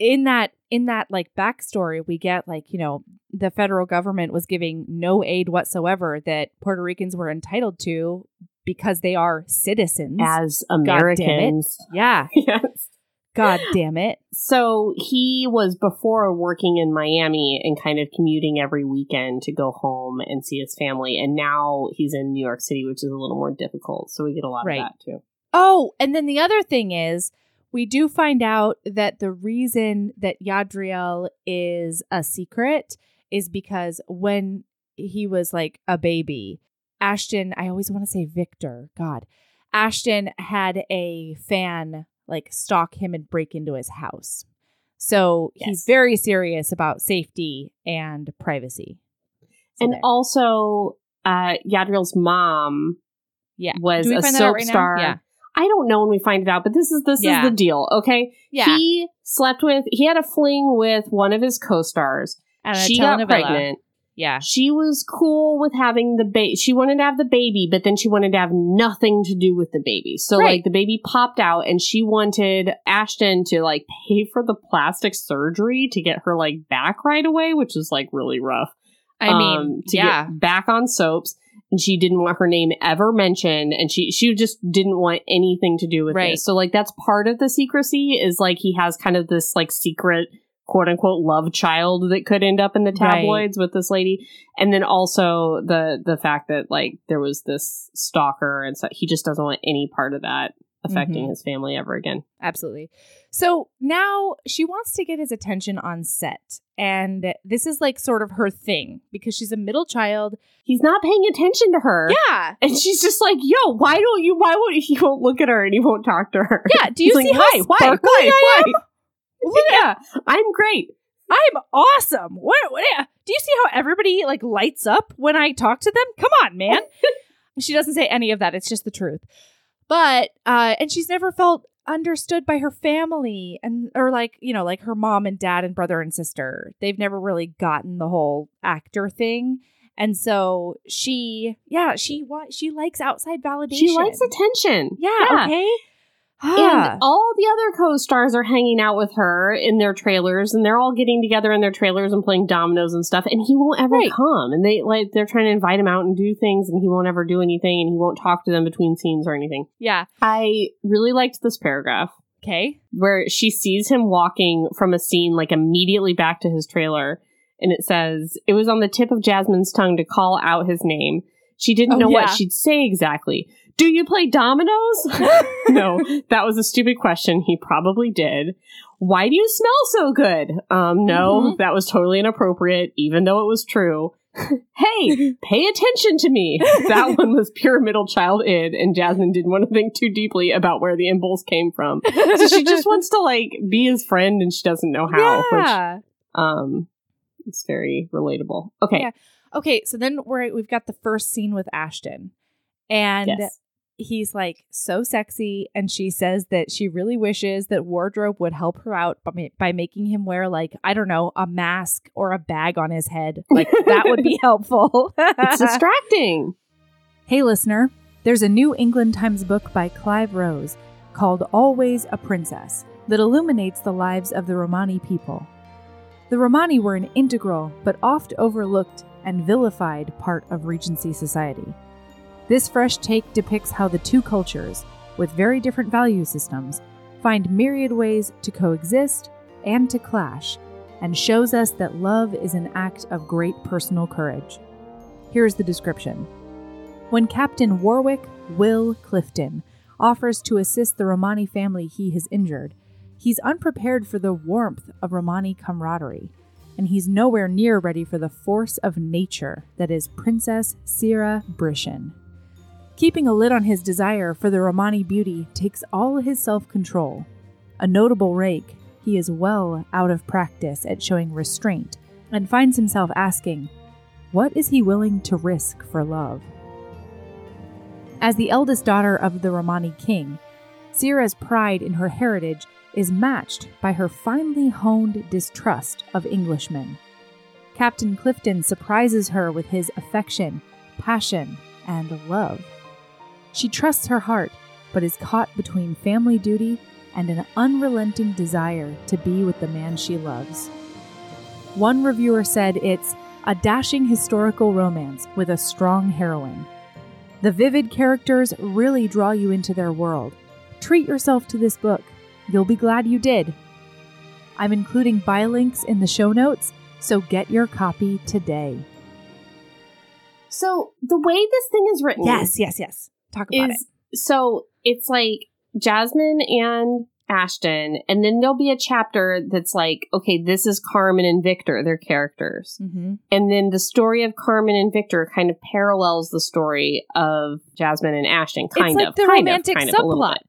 in that in that like backstory, we get like, you know, the federal government was giving no aid whatsoever that Puerto Ricans were entitled to because they are citizens. As. Americans. yeah. yes. God damn it. So he was before working in Miami and kind of commuting every weekend to go home and see his family. And now he's in New York City, which is a little more difficult. So we get a lot Right. of that too. Oh, and then the other thing is, we do find out that the reason that Yadriel is a secret is because when he was like a baby, Ashton, I always want to say Victor, God, Ashton had a fan like stalk him and break into his house. So he's very serious about safety and privacy. So and there. also, uh, Yadriel's mom yeah, was a find that out soap right star. Yeah, I don't know when we find it out, but this is this Yeah. is the deal. Okay, yeah, he slept with. He had a fling with one of his co-stars. and she got pregnant. Yeah, She was cool with having the baby. She wanted to have the baby, but then she wanted to have nothing to do with the baby. So Right. like the baby popped out and she wanted Ashton to like pay for the plastic surgery to get her like back right away, which is like really rough. I mean, um, to yeah, get back on soaps. And she didn't want her name ever mentioned, and she she just didn't want anything to do with Right. this. So like that's part of the secrecy is like he has kind of this like secret quote unquote love child that could end up in the Right. tabloids with this lady, and then also the the fact that like there was this stalker, and so he just doesn't want any part of that affecting Mhm. his family ever again. Absolutely. So now she wants to get his attention on set. And this is like sort of her thing because she's a middle child. He's not paying attention to her. Yeah. And she's just like, "Yo, why don't you? Why won't he won't look at her and he won't talk to her?" Yeah. Do you He's see like, how why? Why? Why? Why? Yeah, I'm great. I'm awesome. What, what. Do you see how everybody like lights up when I talk to them? Come on, man. she doesn't say any of that. It's just the truth. But uh and she's never felt understood by her family and or like, you know, like her mom and dad and brother and sister. They've never really gotten the whole actor thing. And so she, yeah, she wa- she likes outside validation. She likes attention. Yeah, okay. And ah. all the other co-stars are hanging out with her in their trailers, and they're all getting together in their trailers and playing dominoes and stuff. And he won't ever Right. come. And they like they're trying to invite him out and do things, and he won't ever do anything, and he won't talk to them between scenes or anything. yeah. I really liked this paragraph Okay. where she sees him walking from a scene like immediately back to his trailer, and it says it was on the tip of Jasmine's tongue to call out his name. She didn't Oh, know yeah. what she'd say exactly. Do you play dominoes? no, that was a stupid question. He probably did. Why do you smell so good? Um, no, Mhm. that was totally inappropriate, even though it was true. hey, pay attention to me. That one was pure middle child id, and Jasmine didn't want to think too deeply about where the impulse came from. So she just wants to like be his friend, and she doesn't know how. Which, Yeah. um, it's very relatable. Okay. Yeah. Okay, so then we're we've got the first scene with Ashton. And Yes. He's like so sexy and she says that she really wishes that wardrobe would help her out by, by making him wear like i don't know a mask or a bag on his head. Like that would be helpful. It's distracting. hey listener. There's a new england times book by clive rose called always a princess that illuminates the lives of the romani people. The romani were an integral but oft overlooked and vilified part of regency society this fresh take depicts how the two cultures, with very different value systems, find myriad ways to coexist and to clash, and shows us that love is an act of great personal courage. Here's the description When Captain Warwick Will Clifton offers to assist the Romani family he has injured, he's unprepared for the warmth of Romani camaraderie, and he's nowhere near ready for the force of nature that is Princess Sira Brishan. Keeping a lid on his desire for the Romani beauty takes all his self control. A notable rake, he is well out of practice at showing restraint and finds himself asking, What is he willing to risk for love? As the eldest daughter of the Romani king, Sira's pride in her heritage is matched by her finely honed distrust of Englishmen. Captain Clifton surprises her with his affection, passion, and love. She trusts her heart, but is caught between family duty and an unrelenting desire to be with the man she loves. One reviewer said it's a dashing historical romance with a strong heroine. The vivid characters really draw you into their world. Treat yourself to this book. You'll be glad you did. I'm including buy links in the show notes, so get your copy today. So the way this thing is written, Yes, yes, yes. Talk about is so it's like Jasmine and Ashton, and then there'll be a chapter that's like, okay, this is Carmen and Victor, their characters. Mm-hmm. And then the story of Carmen and Victor kind of parallels the story of Jasmine and Ashton, kind it's like of. the kind romantic of, kind of, subplot. bit.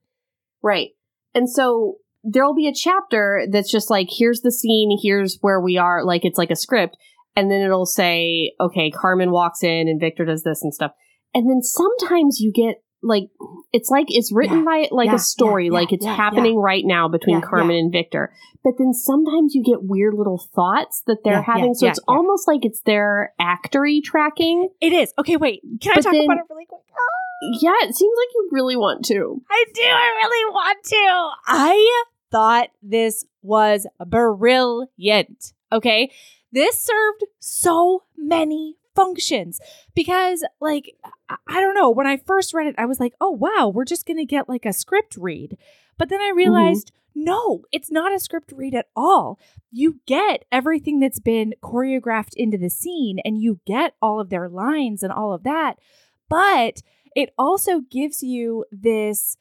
Right. And so there'll be a chapter that's just like, here's the scene, here's where we are. Like it's like a script. And then it'll say, okay, Carmen walks in and Victor does this and stuff. And then sometimes you get like, it's like it's written Yeah, by like yeah, a story, yeah, like it's happening right now between Carmen and Victor. But then sometimes you get weird little thoughts that they're having. so it's almost like it's their actory tracking. It is. Okay, wait. Can I talk then- about it really quick? Yeah, it seems like you really want to. I do. I really want to. I thought this was brilliant. Okay. This served so many functions because, like, I- don't know. When I first read it, I was like, oh, wow, we're just going to get like a script read. But then I realized, no, it's not a script read at all. You get everything that's been choreographed into the scene and you get all of their lines and all of that. But it also gives you this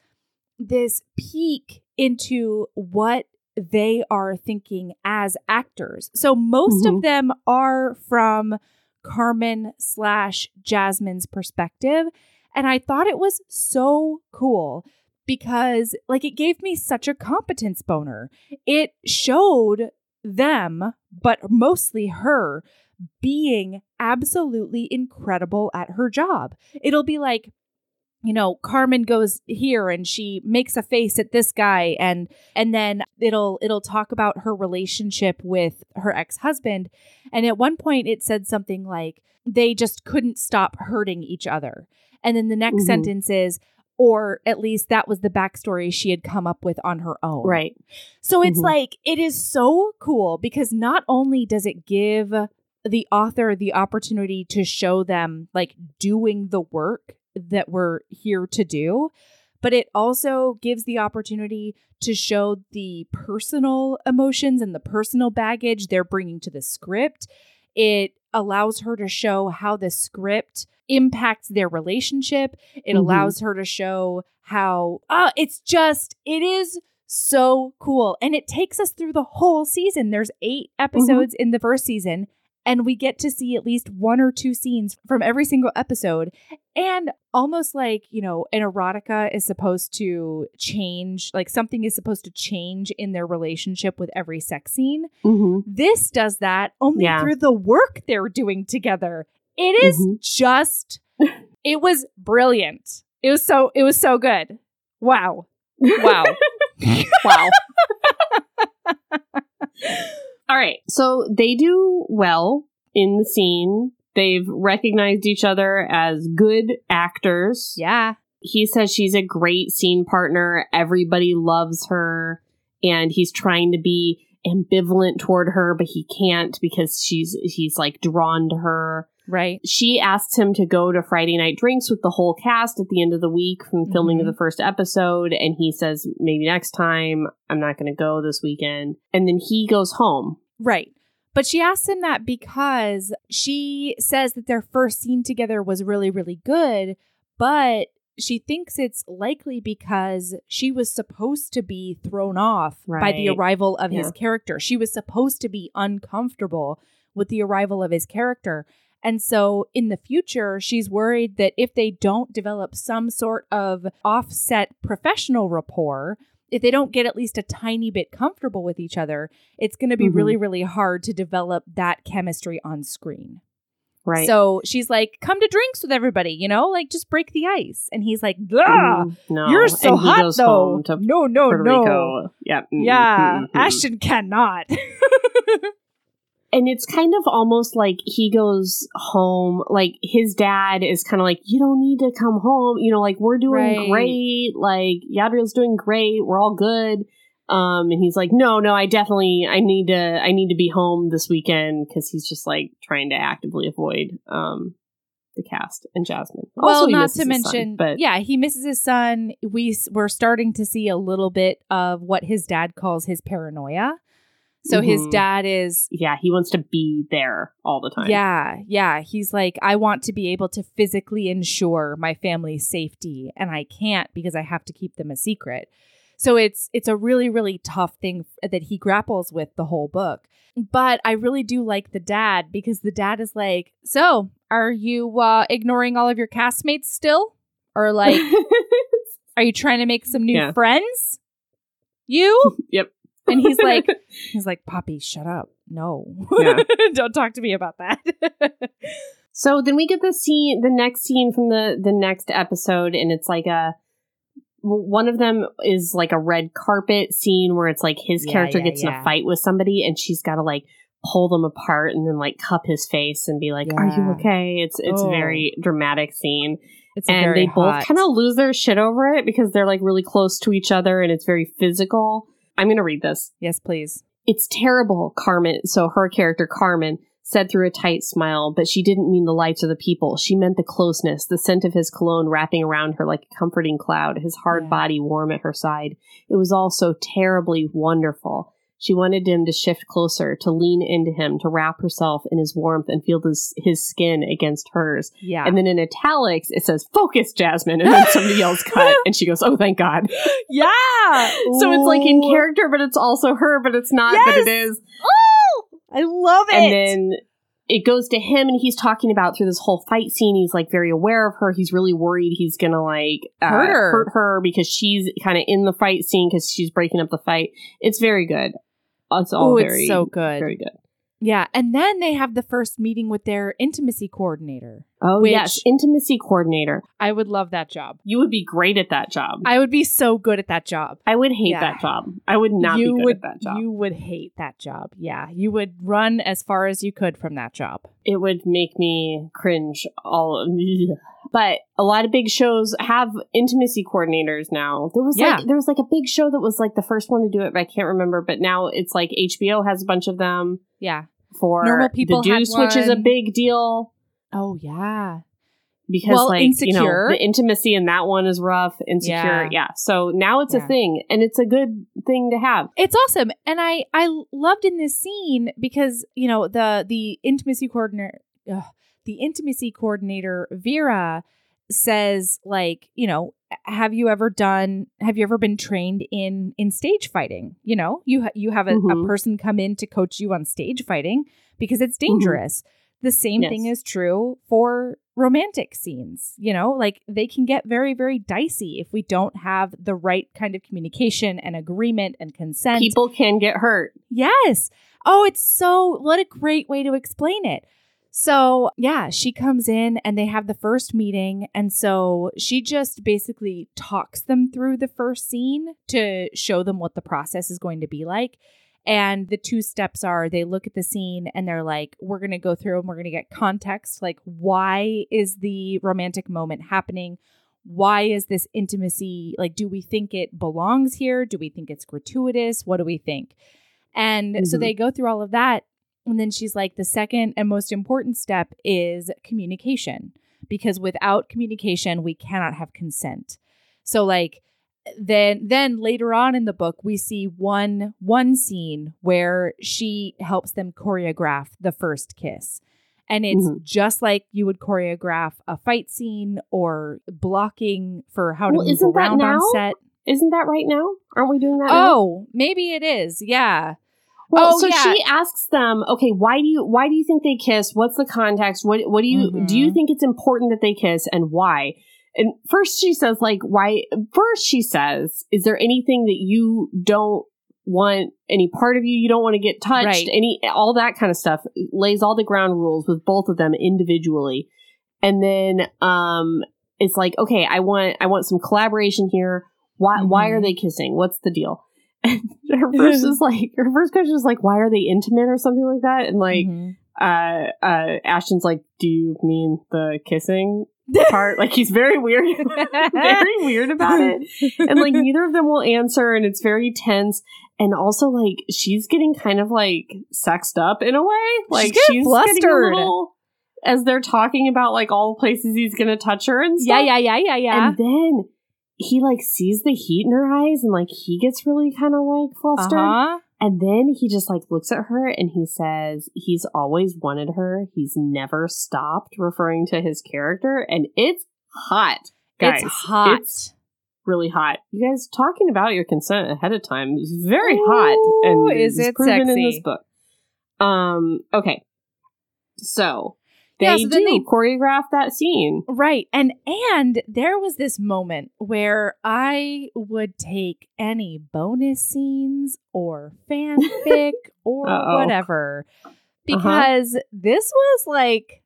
this peek into what they are thinking as actors. So most of Mhm. them are from Carmen slash Jasmine's perspective. And I thought it was so cool because like it gave me such a competence boner. It showed them, but mostly her, being absolutely incredible at her job. It'll be like, you know, Carmen goes here and she makes a face at this guy and and then it'll it'll talk about her relationship with her ex-husband and at one point it said something like they just couldn't stop hurting each other. And then the next Mhm. sentence is or at least that was the backstory she had come up with on her own. Right. So it's Mhm. like it is so cool because not only does it give the author the opportunity to show them like doing the work that we're here to do, but it also gives the opportunity to show the personal emotions and the personal baggage they're bringing to the script. It allows her to show how the script impacts their relationship. It Mhm. allows her to show how uh it's just it is so cool and it takes us through the whole season. There's 8 episodes in the first season and we get to see at least one or two scenes from every single episode and almost like you know an erotica is supposed to change like something is supposed to change in their relationship with every sex scene Mm-hmm. this does that only Yeah. through the work they're doing together it is Mhm. just it was brilliant it was so it was so good wow wow wow. All right. So they do well in the scene. They've recognized each other as good actors. yeah He says she's a great scene partner. Everybody loves her. And he's trying to be ambivalent toward her, but he can't because she's he's like drawn to her. right She asks him to go to Friday night drinks with the whole cast at the end of the week from filming of Mhm. the first episode. And he says, maybe next time. I'm not going to go this weekend. And then he goes home. Right. But she asks him that because she says that their first scene together was really, really good, but she thinks it's likely because she was supposed to be thrown off by the arrival of his character. She was supposed to be uncomfortable with the arrival of his character. And so in the future, she's worried that if they don't develop some sort of offset professional rapport, if they don't get at least a tiny bit comfortable with each other, it's going to be Mhm. really, really hard to develop that chemistry on screen. Right. So she's like, come to drinks with everybody, you know, like just break the ice. And he's like, Mm, no. you're so and hot though. no, no, Puerto no. Rico. Yeah. mm, Yeah, mm, mm. Ashton cannot. and it's kind of almost like he goes home like his dad is kind of like you don't need to come home you know like we're doing Right. great like Yadriel's doing great we're all good um and he's like no no I definitely I need to I need to be home this weekend because he's just like trying to actively avoid um the cast and Jasmine Well, Also, he not to his son, mention, but yeah, he misses his son. We we're starting to see a little bit of what his dad calls his paranoia. So his Mhm. dad is yeah he wants to be there all the time Yeah, yeah. He's like, I want to be able to physically ensure my family's safety, and I can't because I have to keep them a secret. So it's it's a really really tough thing that he grapples with the whole book. But I really do like the dad because the dad is like, so are you uh, ignoring all of your castmates still, or like, are you trying to make some new Yeah. friends? You yep and he's like, he's like, Poppy, shut up. No, Yeah. don't talk to me about that. So then we get the scene, the next scene from the the next episode, and it's like a w- one of them is like a red carpet scene where it's like his Yeah, character yeah, gets in a fight with somebody, and she's got to like pull them apart and then like cup his face and be like, "Are you okay?" It's it's a Oh. very dramatic scene, It's a and they both kind of lose their shit over it because they're like really close to each other, and it's very physical. I'm gonna read this. Yes, please. It's terrible, Carmen. So her character, Carmen, said through a tight smile, but she didn't mean the lights or the people. She meant the closeness, the scent of his cologne wrapping around her like a comforting cloud, his hard Yeah. body warm at her side. It was all so terribly wonderful. She wanted him to shift closer, to lean into him, to wrap herself in his warmth and feel his, his skin against hers. Yeah. And then in italics, it says, Focus, Jasmine. And then somebody yells, Cut. And she goes, Oh, thank God. yeah. So it's like in character, but it's also her, but it's not, but it. Yes! is. I love it. and then it goes to him and he's talking about through this whole fight scene he's like very aware of her he's really worried he's gonna like uh, Hurt her. hurt her because she's kind of in the fight scene because she's breaking up the fight it's very good it's all oh, very it's so good. very good Yeah, and then they have the first meeting with their intimacy coordinator. oh yes intimacy coordinator I would love that job. you would be great at that job i, would be so good at that job. I would hate Yeah. that job i would not you be good would at that job you would hate that job. Yeah, you would run as far as you could from that job. it would make me cringe all but a lot of big shows have intimacy coordinators now there was Yeah. like there was like a big show that was like the first one to do it but i can't remember but now it's like hbo has a bunch of them Yeah. For Normal People the deuce which is a big deal Oh yeah. because Well, like you know the intimacy in that one is rough insecure Yeah. yeah, so now it's Yeah. a thing and it's a good thing to have It's awesome. And I I loved in this scene because, you know, the the intimacy coordinator ugh, the intimacy coordinator Vera says like, you know, have you ever done have you ever been trained in in stage fighting? You know, you ha- you have a, a Mhm. person come in to coach you on stage fighting because it's dangerous. The same Yes. thing is true for romantic scenes. You know, like they can get very, very dicey if we don't have the right kind of communication and agreement and consent. people can get hurt Yes. Oh, it's so, what a great way to explain it. So, yeah, she comes in and they have the first meeting. And so she just basically talks them through the first scene to show them what the process is going to be like. And the two steps are they look at the scene and they're like, we're going to go through and we're going to get context. Like, why is the romantic moment happening? Why is this intimacy? Like, do we think it belongs here? Do we think it's gratuitous? What do we think? And so Mhm. they go through all of that. And then she's like, the second and most important step is communication, because without communication, we cannot have consent. So, like, then then later on in the book we see one one scene where she helps them choreograph the first kiss and it's Mhm. just like you would choreograph a fight scene or blocking for how to Well, move isn't that around on set isn't that right now aren't we doing that now? oh maybe it is yeah Well, Oh, so yeah. she asks them, okay, why do you why do you think they kiss? What's the context? What what do you do you Mhm. think it's important that they kiss and why? And first she says like why first she says, is there anything that you don't want any part of you you don't want to get touched Right. any all that kind of stuff lays all the ground rules with both of them individually and then um it's like okay i want i want some collaboration here why why Mhm. are they kissing what's the deal her first is like her first question is like, why are they intimate or something like that? And like Mhm. uh uh Ashton's like, Do you mean the kissing part? like he's very weird very weird about it. And like neither of them will answer and it's very tense. And also like she's getting kind of like sexed up in a way. Like flustered. a little as they're talking about like all the places he's gonna touch her and yeah, yeah, yeah, yeah, yeah. And then he like sees the heat in her eyes and like he gets really kind of like flustered. Uh-huh. And then he just like looks at her and he says he's always wanted her. He's never stopped referring to his character and it's hot. Guys, it's hot. It's really hot. You guys talking about your consent ahead of time is very hot and Ooh, is it proven in sexy? this book. Um okay. So Yeah, so then do they- choreograph that scene. Right. And and there was this moment where I would take any bonus scenes or fanfic or Uh-oh. whatever uh-huh. because this was like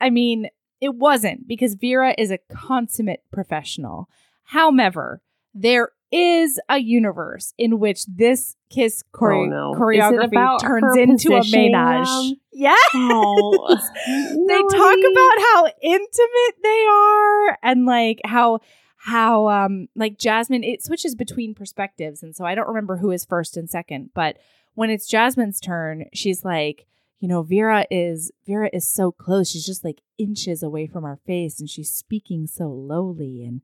I mean, it wasn't because Vera is a consummate professional. However, there is a universe in which this kiss chore- Oh, no. Choreography turns into a menage. Yeah. Oh, they talk about how intimate they are and like how how um like Jasmine it switches between perspectives and so I don't remember who is first and second but when it's Jasmine's turn she's like you know Vera is Vera is so close she's just like inches away from our face and she's speaking so lowly and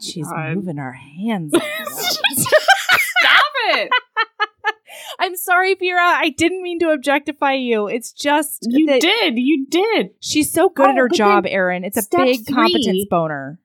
she's God. moving her hands Stop it! I'm sorry Vera I didn't mean to objectify you it's just You did. You did. she's so good at Oh, her job Erin it's a big three- competence boner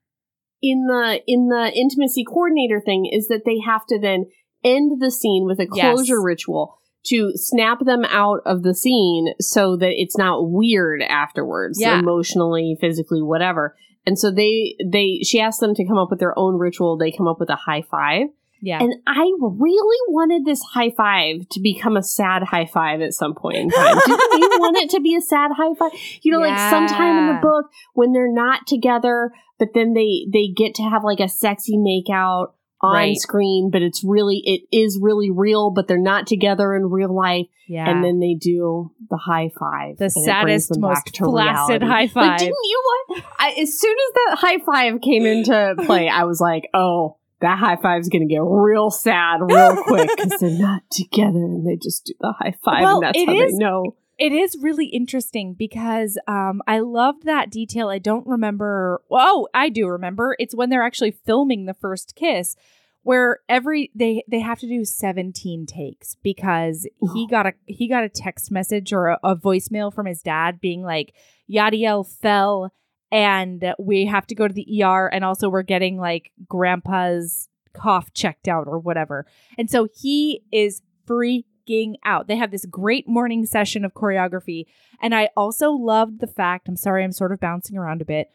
In the in the intimacy coordinator thing is that they have to then end the scene with a Yes. closure ritual to snap them out of the scene so that it's not weird afterwards, Yeah. emotionally, physically, whatever. And so they they she asked them to come up with their own ritual. They come up with a high five. yeah And I really wanted this high five to become a sad high five at some point in time. Didn't you want it to be a sad high five? You know, like sometime in the book when they're not together, but then they they get to have like a sexy makeout on Right. screen, but it's really it is really real, but they're not together in real life. Yeah. And then they do the high five. the and it brings saddest, most flaccid high Like, five. didn't you want? I, as soon as that high five came into play, I was like, "Oh, that high five's gonna get real sad real quick because they're not together and they just do the high five, Well, and that's it how is- they know." It is really interesting because um, I loved that detail. I don't remember. Oh, I do remember. It's when they're actually filming the first kiss, where every they they have to do seventeen takes because he got a he got a text message or a, a voicemail from his dad being like Yadriel fell and we have to go to the ER and also we're getting like grandpa's cough checked out or whatever. And so he is freaking out. They have this great morning session of choreography. And I also loved the fact, I'm sorry, I'm sort of bouncing around a bit.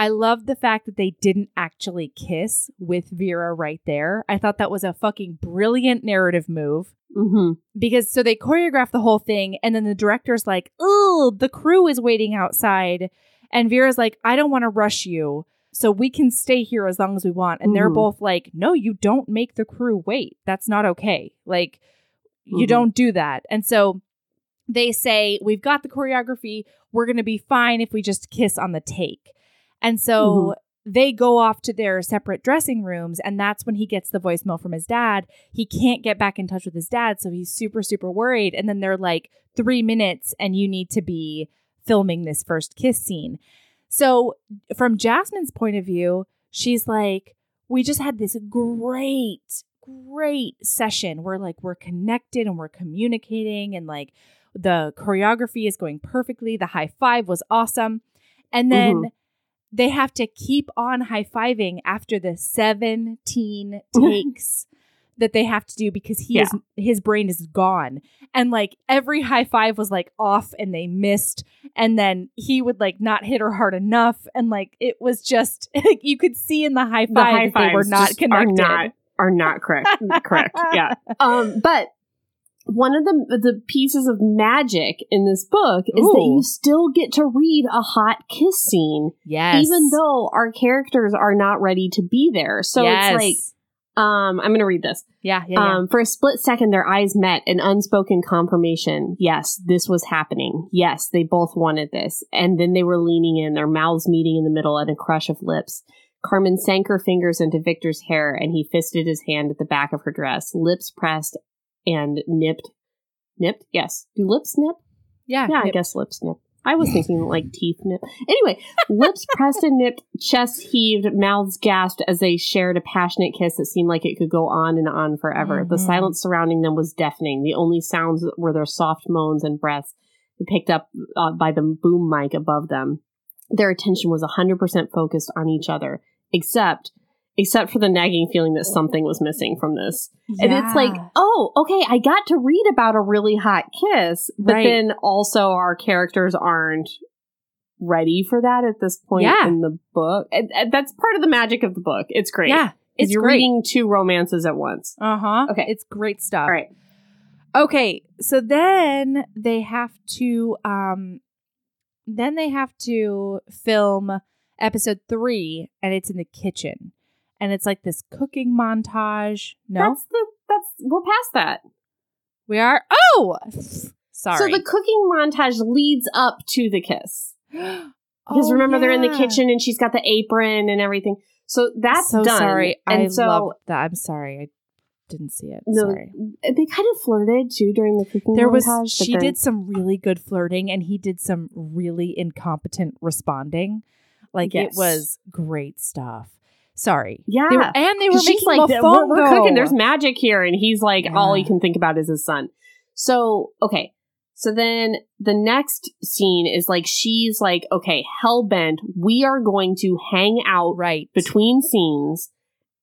I loved the fact that they didn't actually kiss with Vera right there. I thought that was a fucking brilliant narrative move Mm-hmm. because so they choreographed the whole thing and then the director's like oh the crew is waiting outside and vera's like i don't want to rush you so we can stay here as long as we want and they're Mhm. both like no you don't make the crew wait that's not okay like you Mhm. don't do that. And so they say we've got the choreography. We're going to be fine if we just kiss on the take. And so they go off to their separate dressing rooms and that's when he gets the voicemail from his dad. He can't get back in touch with his dad so he's super super worried. And then they're like three minutes and you need to be filming this first kiss scene. So from jasmine's point of view she's like we just had this great great session. Where like we're connected and we're communicating and like the choreography is going perfectly. The high five was awesome. And then Mhm. they have to keep on high fiving after the 17 takes that they have to do because he is his brain is gone. And like every high five was like off and they missed. And then he would like not hit her hard enough. And like it was just like you could see in the high five The high that they were not connected Are not, are not correct. correct. Yeah. Um, but one of the the pieces of magic in this book is that you still get to read a hot kiss scene, yes even though our characters are not ready to be there. So yes. it's like Um, I'm going to read this. Yeah, yeah, yeah. Um, for a split second, their eyes met, an unspoken confirmation. Yes, this was happening. Yes, they both wanted this. And then they were leaning in, their mouths meeting in the middle and a crush of lips. Carmen sank her fingers into Victor's hair and he fisted his hand at the back of her dress, lips pressed and nipped. Nipped? Yes. Do lips nip? yeah, Yeah, I guess lips nip. I was thinking like teeth nip. Anyway, lips pressed and nipped, chests heaved, mouths gasped as they shared a passionate kiss that seemed like it could go on and on forever. The Mhm. silence surrounding them was deafening. The only sounds were their soft moans and breaths picked up uh, by the boom mic above them. Their attention was 100% focused on each other, except except for the nagging feeling that something was missing from this. And it's like, oh, okay, I got to read about a really hot kiss, but Right. then also our characters aren't ready for that at this point Yeah. in the book. And, and that's part of the magic of the book. It's great. Yeah. it's you're great. reading two romances at once. Uh huh. Okay. it's great stuff. All right. Okay, so then they have to um then they have to film episode 3 and it's in the kitchen. And it's like this cooking montage. No. That's the that's we're past that. we are Oh. Sorry. So the cooking montage leads up to the kiss. Because Oh, remember they're in the kitchen and she's got the apron and everything. So that's so done. sorry. And I so love that. I'm sorry. Didn't see it. no, sorry. they kind of flirted too during the cooking There was montage. she then- did some really good flirting and he did some really incompetent responding. Like Yes. it was great stuff. Sorry. Yeah. They were, and they were making like, we're, we're cooking. There's magic here, and he's like, all he can think about is his son. So okay, so then the next scene is like she's like, okay, hell bent. We are going to hang out right between scenes,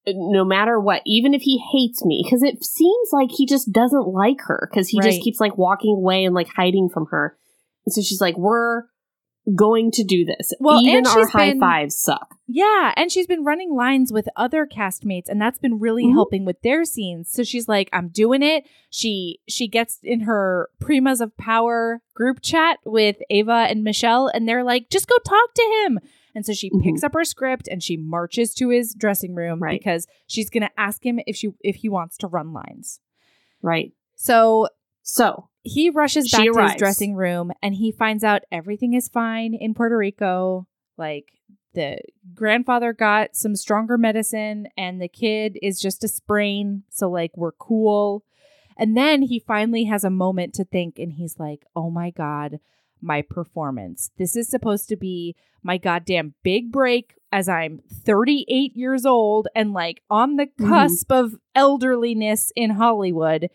no matter what, even if he hates me, because it seems like he just doesn't like her because he Right. just keeps like walking away and like hiding from her. And so she's like, we're going to do this. Well, even and our she's high been- fives suck. Yeah, and she's been running lines with other castmates and that's been really Mhm. helping with their scenes. So she's like, I'm doing it. She she gets in her Primas of Power group chat with Ava and Michelle and they're like, "Just go talk to him." And so she Mhm. picks up her script and she marches to his dressing room Right. because she's going to ask him if she if he wants to run lines. Right. So So he rushes She back to his dressing room and he finds out everything is fine in Puerto Rico. Like the grandfather got some stronger medicine and the kid is just a sprain. So, like, we're cool. And then he finally has a moment to think and he's like, oh my God, my performance. This is supposed to be my goddamn big break as I'm 38 years old and like on the Mhm. cusp of elderliness in Hollywood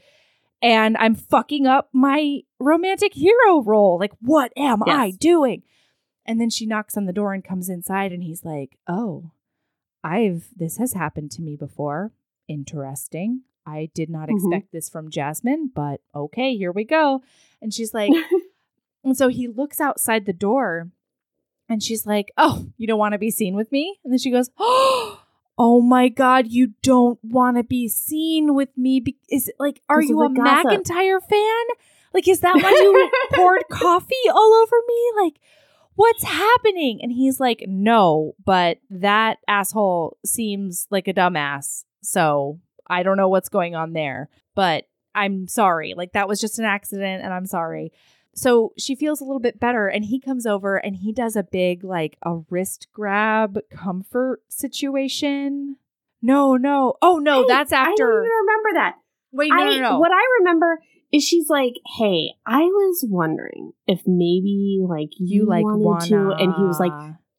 and I'm fucking up my romantic hero role. Like, what am I doing? And then she knocks on the door and comes inside, and he's like, Oh, I've, this has happened to me before. Interesting. I did not Mhm. expect this from Jasmine, but okay, here we go. And she's like, and so he looks outside the door and she's like, Oh, you don't want to be seen with me? And then she goes, Oh my God, you don't want to be seen with me. Be- is it like, are you a gossip. McIntyre fan? Like, is that why you poured coffee all over me? Like, what's happening? And he's like, No, but that asshole seems like a dumbass. So I don't know what's going on there, but I'm sorry. Like, that was just an accident and I'm sorry. So she feels a little bit better, and he comes over and he does a big, like, a wrist grab comfort situation. No, no. Oh, no, Hey, that's after. I don't even remember that. Wait, no, I, no, no. What I remember is she's like, "Hey, I was wondering if maybe like you, you like wanted wanna. to," and he was like,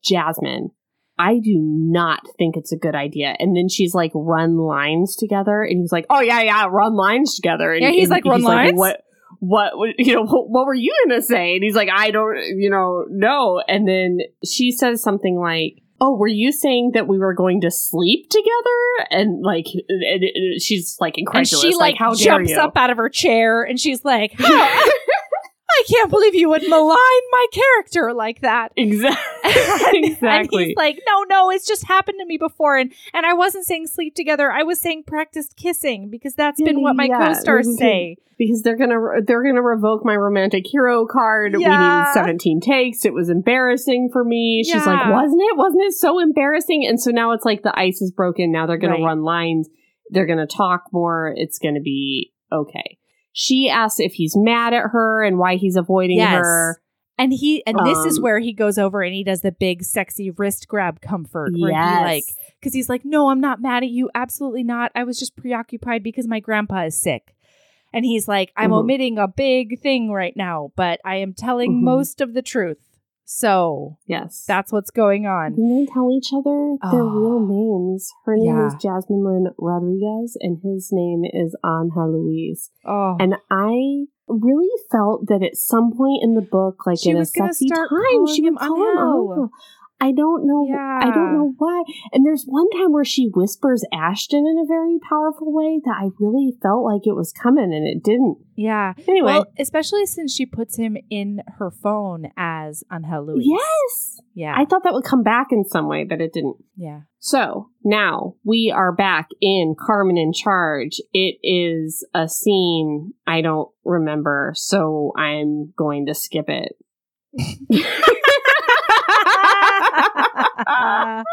"Jasmine, I do not think it's a good idea." And then she's like, "Run lines together," and he's like, "Oh yeah, yeah, run lines together." And, Yeah, he's and like, "Run lines?" what? What what- you know? What, what were you gonna say? And he's like, "I don't, you know, no." And then she says something like. Oh, were you saying that we were going to sleep together? And like, and, she's like and she like, how dare jumps up out of her chair and she's like, I can't believe you would malign my character like that. Exactly. And exactly. he's like, no, no, it's just happened to me before. And and I wasn't saying sleep together. I was saying practiced kissing because that's been what my Yeah, co-stars say. because they're gonna they're gonna revoke my romantic hero card. We Yeah. needed 17 takes. It was embarrassing for me. She's like, wasn't it? Wasn't it so embarrassing? And so now it's like the ice is broken. Now they're gonna Right. run lines. they're going to talk more. It's going to be okay. She asks if he's mad at her and why he's avoiding Yes. her. And he and this is Um, where he goes over and he does the big sexy wrist grab comfort where Yes. he like cuz he's like no I'm not mad at you absolutely not I was just preoccupied because my grandpa is sick. And he's like I'm Mhm. omitting a big thing right now but I am telling Mhm. most of the truth. So Yes. that's what's going on. Didn't they tell each other their Oh. real names? Her name Yeah. is Jasmine Lin Rodriguez, and his name is Ángel Luis. Oh. And I really felt that at some point in the book, like She in a sexy start time, she him would call him Angel. I don't know. Yeah. I don't know why. And there's one time where she whispers Ashton in a very powerful way that I really felt like it was coming, and it didn't. yeah. Anyway, Well, especially since she puts him in her phone as Ángel Luis. yes, Yeah. I thought that would come back in some way, but it didn't. yeah. So now we are back in Carmen in Charge. It is a scene I don't remember, so I'm going to skip it.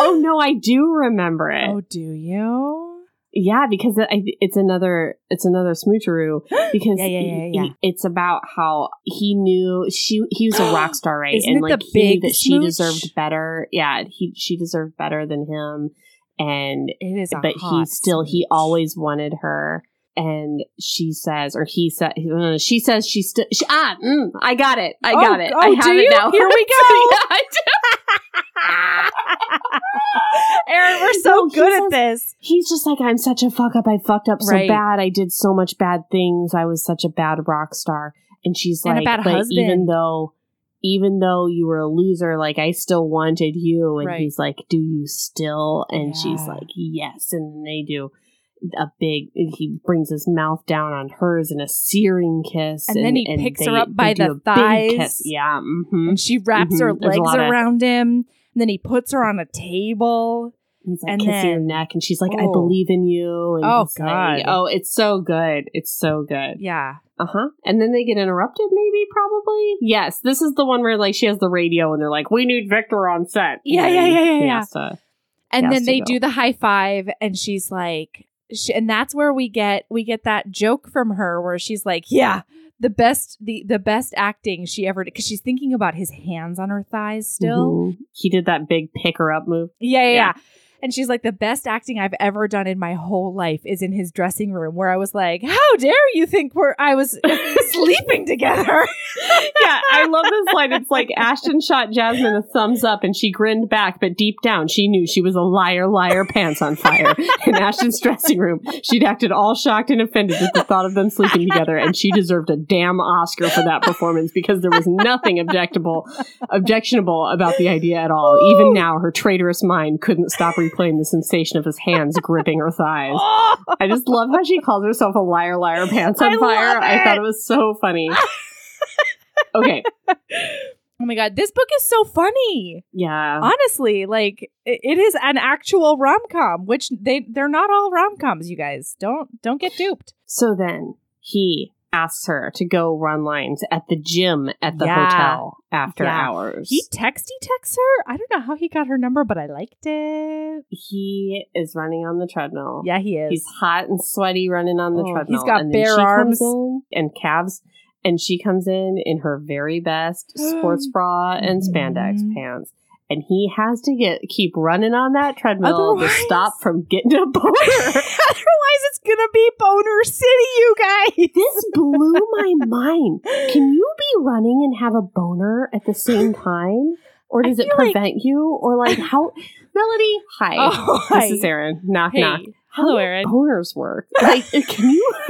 oh no, I do remember it. oh, do you? Yeah, because it, it's another it's another smoocheroo because Yeah, yeah, yeah, he- yeah. it's about how he knew she he was a rock star, right? Isn't and like big that she deserved better. Yeah, he she deserved better than him, and It is but he still he always wanted her. And she says, or he said, uh, she says she still. Ah, mm, I got it. I Oh, got it. oh, I have it you? now. Here we go. Yeah. Erin, we're so No, good at says- this. he's just like, I'm such a fuck up. I fucked up so Right. bad. I did so much bad things. I was such a bad rock star. And she's And a like, but even though, even though you were a loser, like I still wanted you. And Right. he's like, Do you still? And she's like, Yes. And they do a big. He brings his mouth down on hers in a searing kiss, And then he picks her up by the thighs. Yeah. hmm And she wraps her Mhm. There's legs lot of- around him. And then he puts her on a table. He's like And kissing her neck, and she's like, "I Oh. believe in you." And Oh, he's like- God. oh, it's so good. It's so good. Yeah. Uh huh. And then they get interrupted, maybe, probably. Yes, this is the one where like she has the radio, and they're like, "We need Victor on set." Yeah, And yeah, yeah, yeah, yeah. to- And then they go. do the high five, and she's like, she, and that's where we get we get that joke from her where she's like, "Yeah, the best the the best acting she ever did," because she's thinking about his hands on her thighs still. Mhm. He did that big pick her up move. Yeah, yeah, Yeah. yeah. And she's like, the best acting I've ever done in my whole life is in his dressing room, where I was like, "How dare you think we're I was sleeping together?" yeah, I love this line. It's like Ashton shot Jasmine a thumbs up and she grinned back, but deep down she knew she was a liar, liar, pants on fire. In Ashton's dressing room, she'd acted all shocked and offended at the thought of them sleeping together, and she deserved a damn Oscar for that performance because there was nothing objectable, objectionable about the idea at all. Even now, her traitorous mind couldn't stop replaying the sensation of his hands gripping her thighs. I just love how she calls herself a liar, liar, pants on I fire. I thought it. was so funny. okay. oh my god, this book is so funny. Yeah. Honestly, like it, it is an actual rom com, which they they're not all rom coms. You guys don't don't get duped. So then he asks her to go run lines at the gym at the Yeah. hotel after Yeah. hours. He texty texts her. I don't know how he got her number, but I liked it. He is running on the treadmill. Yeah, he is. He's hot and sweaty running on the Oh, treadmill. he's got and bare arms. and calves. And she comes in in her very best sports bra and spandex Mhm. pants. And he has to get keep running on that treadmill Otherwise- to stop from getting a boner. Otherwise, it's gonna be Boner City, you guys. this blew my mind. Can you be running and have a boner at the same time? Or does it feel like- prevent you? Or like how Melody, hi. Oh, this is Erin. Knock Hey, knock. How hello, Erin. Boners work. Like uh, can you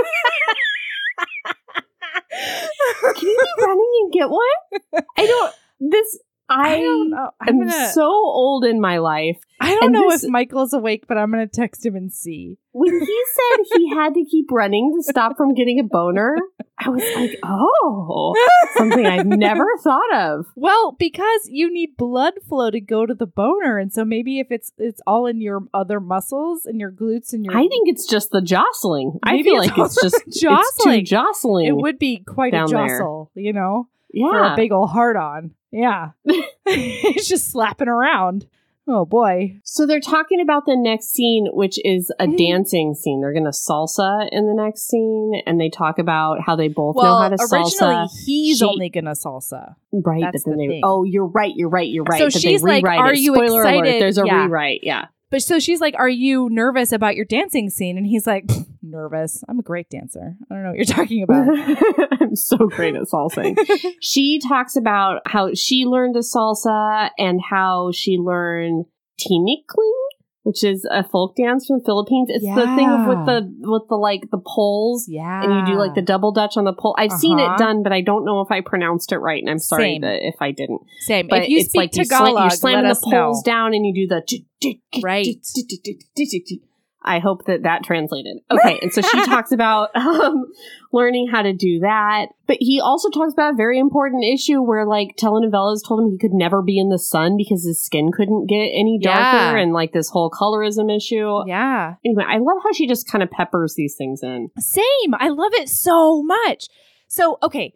can you be running and get one? I don't this I, I don't know. I'm am gonna. so old in my life. I don't and know this- if Michael's awake, but I'm gonna text him and see. When he said he had to keep running to stop from getting a boner, I was like, oh, something I've never thought of. Well, because you need blood flow to go to the boner, and so maybe if it's it's all in your other muscles and your glutes and your, I think it's just the jostling. I feel it's like it's just jostling. It's too jostling. it would be quite a down there. jostle, you know, yeah. for a big old heart on. Yeah, it's just slapping around. Oh boy. So they're talking about the next scene, which is a mm. dancing scene. They're gonna salsa in the next scene, and they talk about how they both know how to originally salsa. he's She- only gonna salsa. Right, That's but then the they thing. oh, you're right, you're right, you're right. So but she's they like, "Are it. you Spoiler alert, excited?" there's a Yeah. rewrite. Yeah, But so she's like, "Are you nervous about your dancing scene?" And he's like, "Nervous? I'm a great dancer. I don't know what you're talking about." I'm so great at salsa. she talks about how she learned a salsa and how she learned tinikling, which is a folk dance from the Philippines. It's the thing with the with the like the poles. yeah. And you do like the double dutch on the pole. I've seen Uh-huh. it done, but I don't know if I pronounced it right, and I'm sorry that if I didn't. same. But if you speak like you sla- Tagalog, you're slamming the us know. poles down, and you do the Right. I hope that that translated. Okay, and so she talks about um, learning how to do that, but he also talks about a very important issue where like telenovelas told him he could never be in the sun because his skin couldn't get any darker, Yeah. and like this whole colorism issue. Yeah. Anyway, I love how she just kind of peppers these things in. Same. I love it so much. So, okay.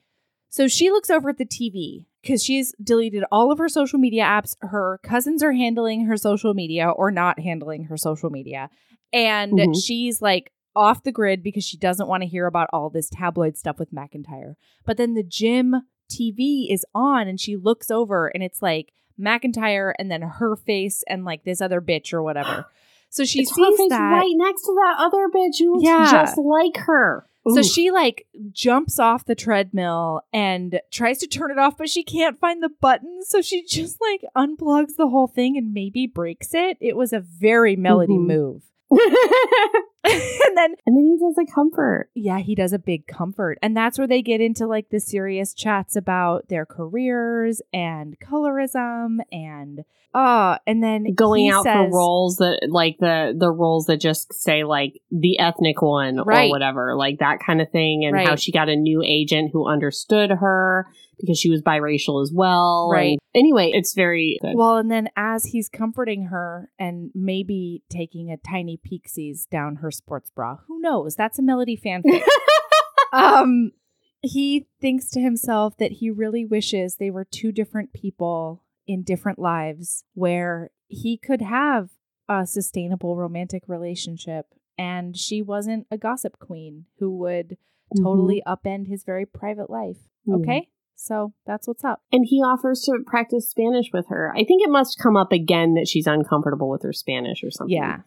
So she looks over at the TV because she's deleted all of her social media apps. Her cousins are handling her social media or not handling her social media. And Mhm. she's like off the grid because she doesn't want to hear about all this tabloid stuff with McIntyre. But then the gym TV is on and she looks over and it's like McIntyre and then her face and like this other bitch or whatever. So she it's her sees face that. right next to that other bitch who looks Yeah. just like her. So Ooh. she like jumps off the treadmill and tries to turn it off, but she can't find the button. So she just like unplugs the whole thing and maybe breaks it. It was a very melody Mhm. move. and then and then he does a comfort. yeah, he does a big comfort. And that's where they get into like the serious chats about their careers and colorism and uh and then going out says, for roles that like the the roles that just say like the ethnic one Right. or whatever like that kind of thing and how she got a new agent who understood her because she was biracial as well Right. And anyway it's very good. Well, and then as he's comforting her and maybe taking a tiny peeksies down her sports bra, who knows? That's a Melody fanfic. um, he thinks to himself that he really wishes they were two different people in different lives where he could have a sustainable romantic relationship and she wasn't a gossip queen who would totally upend his very private life. Mhm. Okay? So that's what's up. and he offers to practice spanish with her i think it must come up again that she's uncomfortable with her spanish or something Yeah.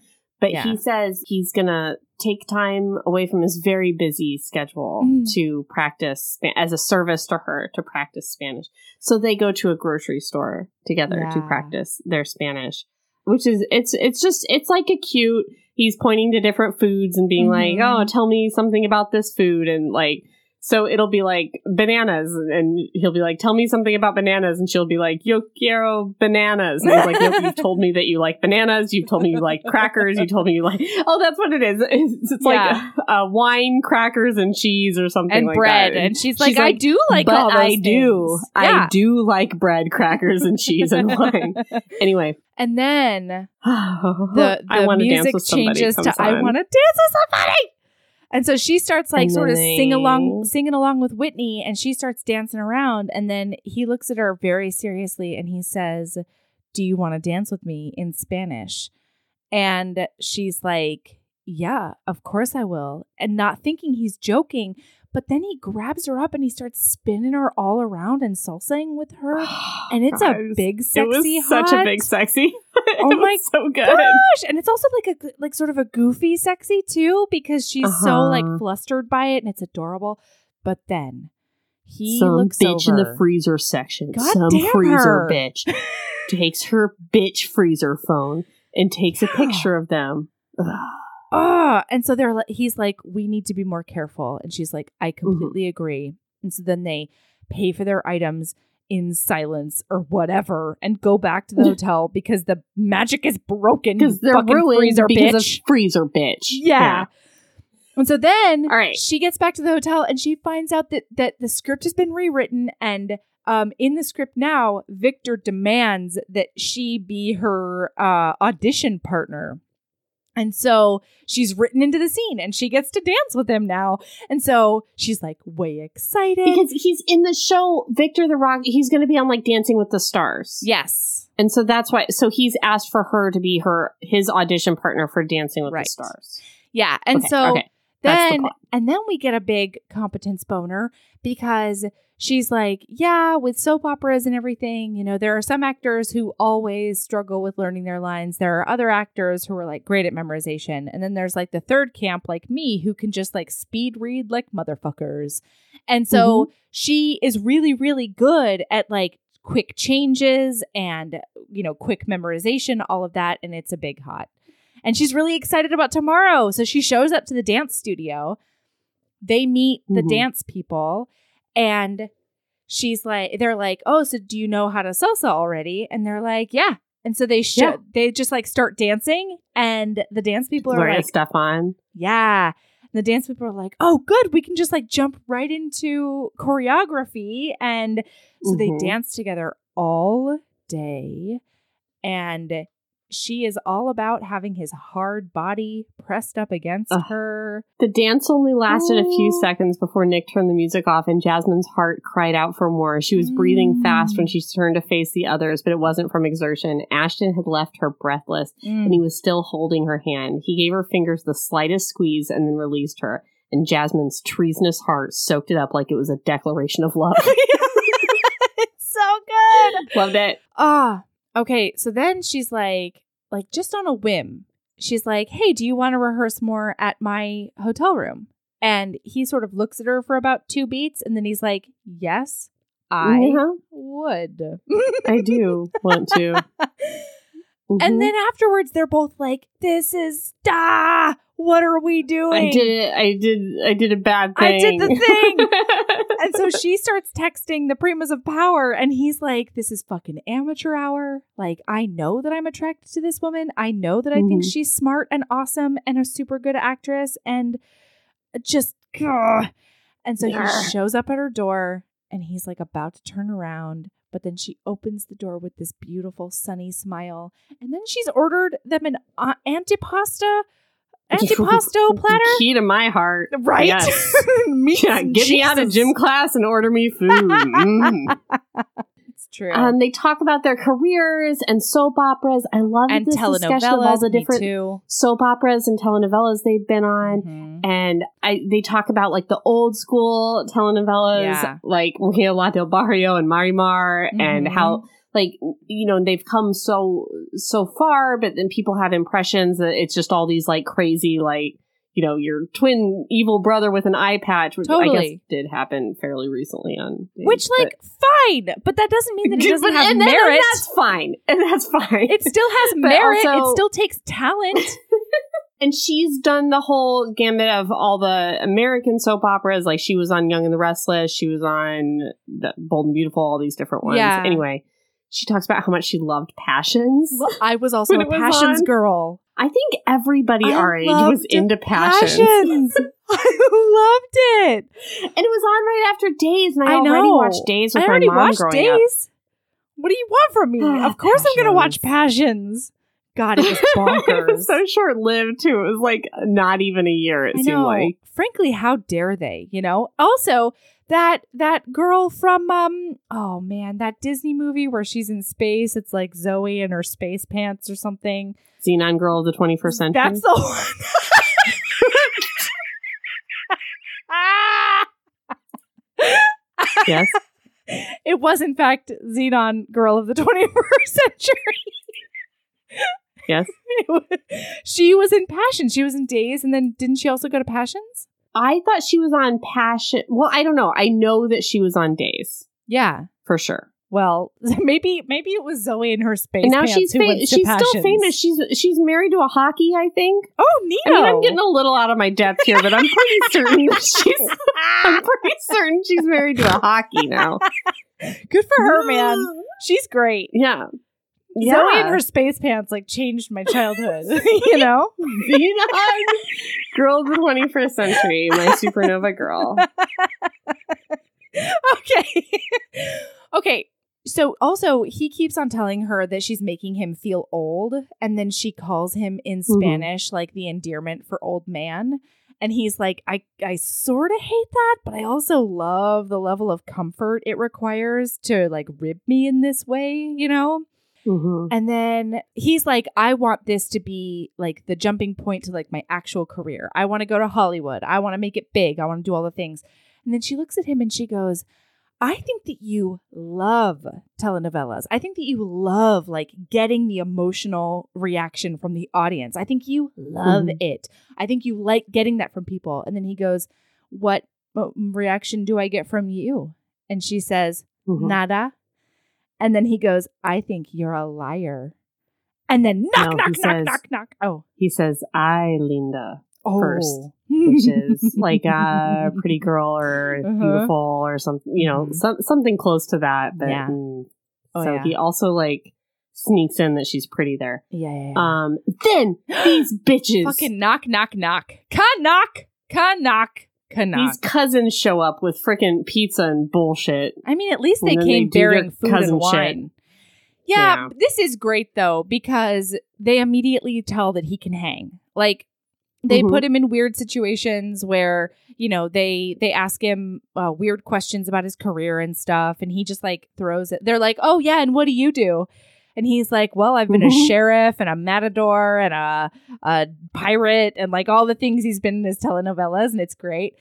But Yeah. he says he's going to take time away from his very busy schedule Mm. to practice as a service to her to practice Spanish. So they go to a grocery store together to practice their Spanish, which is it's it's just it's like a cute he's pointing to different foods and being like, Mhm. "Oh, tell me something about this food." And like so it'll be like bananas and he'll be like, "Tell me something about bananas." And she'll be like, "Yo quiero bananas." And he's like, "Nope, you've told me that you like bananas. You've told me you like crackers. You told me you like Oh, that's what it is. It's, it's Yeah. like uh, wine, crackers, and cheese or something and like bread. that. And she's like, She's I like, do like but I do. things." I do like bread, crackers, and cheese and wine. Anyway, and then the, the music changes to comes I want to dance with somebody. And so she starts like sort of sing along, singing along with Whitney, and she starts dancing around. And then he looks at her very seriously and he says, Do you want to dance with me in Spanish? And she's like, Yeah, of course I will. And not thinking he's joking. But then he grabs her up and he starts spinning her all around and salsaing with her. And it's a Guys, big, It sexy, was such a big sexy. It Oh my so good. gosh and it's also like a like sort of a goofy sexy too because she's so like Uh-huh. flustered by it and it's adorable but then he Some looks bitch over in the freezer section. God Some freezer her. bitch takes her bitch freezer phone and takes a picture of them. Ugh. Ah, and so they're like he's like we need to be more careful and she's like Mm-hmm. i completely agree and so then they pay for their items in silence or whatever and go back to the hotel because the magic is broken because they're ruined freezer because bitch. of freezer bitch. Yeah. And so then All right. she gets back to the hotel and she finds out that that the script has been rewritten and um in the script now Victor demands that she be her uh audition partner. And so she's written into the scene and she gets to dance with him now. And so she's like way excited. because he's in the show Victor the Rock. He's going to be on like Dancing with the Stars. yes. And so that's why. So he's asked for her to be her his audition partner for Dancing with Right. the Stars. Yeah. And Okay, so okay. That's the then and then we get a big competence boner because she's like, yeah, with soap operas and everything, you know, there are some actors who always struggle with learning their lines. There are other actors who are like great at memorization. And then there's like the third camp like me who can just like speed read like motherfuckers. And so she is really really good at like quick changes and you know, quick memorization, all of that and it's a big hot and she's really excited about tomorrow. So she shows up to the dance studio. They meet the Mhm. dance people, and she's like, they're like, "Oh, so do you know how to salsa already?" And they're like, "Yeah." And so they show, Yeah. they just like start dancing, and the dance people are Gloria like, Stefan. "Yeah." And the dance people are like, "Oh, good, we can just like jump right into choreography." And so they Mhm. dance together all day, and she is all about having his hard body pressed up against Ugh. her. The dance only lasted a few Oh. seconds before Nick turned the music off and Jasmine's heart cried out for more. She was breathing fast when Mm. she turned to face the others, but it wasn't from exertion. Ashton had left her breathless Mm. and he was still holding her hand. He gave her fingers the slightest squeeze and then released her. And Jasmine's treasonous heart soaked it up like it was a declaration of love. it's so good. Loved it. Ah, okay. So then she's like, like just on a whim, she's like, "Hey, do you want to rehearse more at my hotel room?" And he sort of looks at her for about two beats, and then he's like, "Yes, I Yeah, would." I do want to. Mhm. And then afterwards, they're both like, "This is da. What are we doing?" I did it. I did. I did a bad thing. I did the thing. and so she starts texting the primas of power and he's like this is fucking amateur hour like i know that i'm attracted to this woman i know that i think Mhm. she's smart and awesome and a super good actress and just ugh. and so Yeah. he shows up at her door and he's like about to turn around but then she opens the door with this beautiful sunny smile and then she's ordered them an uh, antipasta antipasto platter Key to my heart. right Yes. Yeah, and get me out of gym class and order me food. Mm. It's true. um, they talk about their careers and soap operas. I love and this discussion of all telenovelas, the different soap operas and telenovelas they've been on. Mhm. And I, they talk about like the old school telenovelas, Yeah. like Mujer La del Barrio and Marimar, and Mhm. how like you know they've come so so far, but then people have impressions that it's just all these like crazy like you know your twin evil brother with an eye patch, which I guess did happen fairly recently on Which, but- like, fine, but that doesn't mean that it doesn't But- have and, and merit. that's fine, and that's fine. It still has merit. also- it still takes talent. and she's done the whole gambit of all the American soap operas. Like she was on Young and the Restless, she was on the Bold and Beautiful, all these different ones. Yeah. Anyway, she talks about how much she loved Passions. Well, I was also a was passions on. girl. I think everybody I our age was into Passions. Passions. I loved it. and it was on right after Days, and I, I already know. watched Days with I my mom watched growing up. What do you want from me? of course, I'm going to watch Passions. God, it was it was so short lived too. It was like not even a year. It I seemed know. like. Frankly, how dare they? You know. Also, that that girl from um oh man, that Disney movie where she's in space. It's like Zoe in her space pants or something. Zenon Girl of the 21st Century. That's the one. yes. It was in fact Zenon Girl of the 21st Century. Yes. Was- she was in Passion. She was in Days, and then didn't she also go to Passions? I thought she was on Passion. Well, I don't know. I know that she was on Days Yeah. for sure. Well, maybe maybe it was Zoe in her space And now pants she's who fa- went to she's still famous. She's she's married to a hockey, I think. Oh, Nino. I mean, I'm getting a little out of my depth here, but I'm pretty certain that she's. I'm pretty certain she's married to a hockey now. Good for her, man. She's great. Yeah. Zoe Yeah. in her space pants like changed my childhood. you know? Zenon, girl of the 21st century, my supernova girl. okay. okay. So also he keeps on telling her that she's making him feel old and then she calls him in Mhm. Spanish like the endearment for old man and he's like I I sort of hate that but I also love the level of comfort it requires to like rib me in this way, you know? Mhm. And then he's like, I want this to be like the jumping point to like my actual career. I want to go to Hollywood. I want to make it big. I want to do all the things. And then she looks at him and she goes, I think that you love telenovelas. I think that you love like getting the emotional reaction from the audience. I think you love Mhm. it. I think you like getting that from people. And then he goes, What reaction do I get from you? And she says, Mhm. Nada. And then he goes, I think you're a liar. And then knock, No, knock, knock, says- knock, knock. Oh. He says, "I, Linda," oh. first, which is like a pretty girl or Uh-huh. beautiful or something, you know, Mhm. some, something close to that. But Yeah. mm, Oh, so yeah. he also like sneaks in that she's pretty there. Yeah, yeah, yeah. Um, then these bitches, Fucking knock, knock, knock. Ka knock, ka knock, these cousins show up with freaking pizza and bullshit. I mean, at least they came they bearing food and wine. Yeah, Yeah. this is great though because they immediately tell that he can hang. Like they Mhm. put him in weird situations where you know they they ask him uh, weird questions about his career and stuff, and he just like throws it. They're like, "Oh yeah, and what do you do?" And he's like, "Well, I've been a Mhm. sheriff and a matador and a a pirate and like all the things he's been in his telenovelas, and it's great."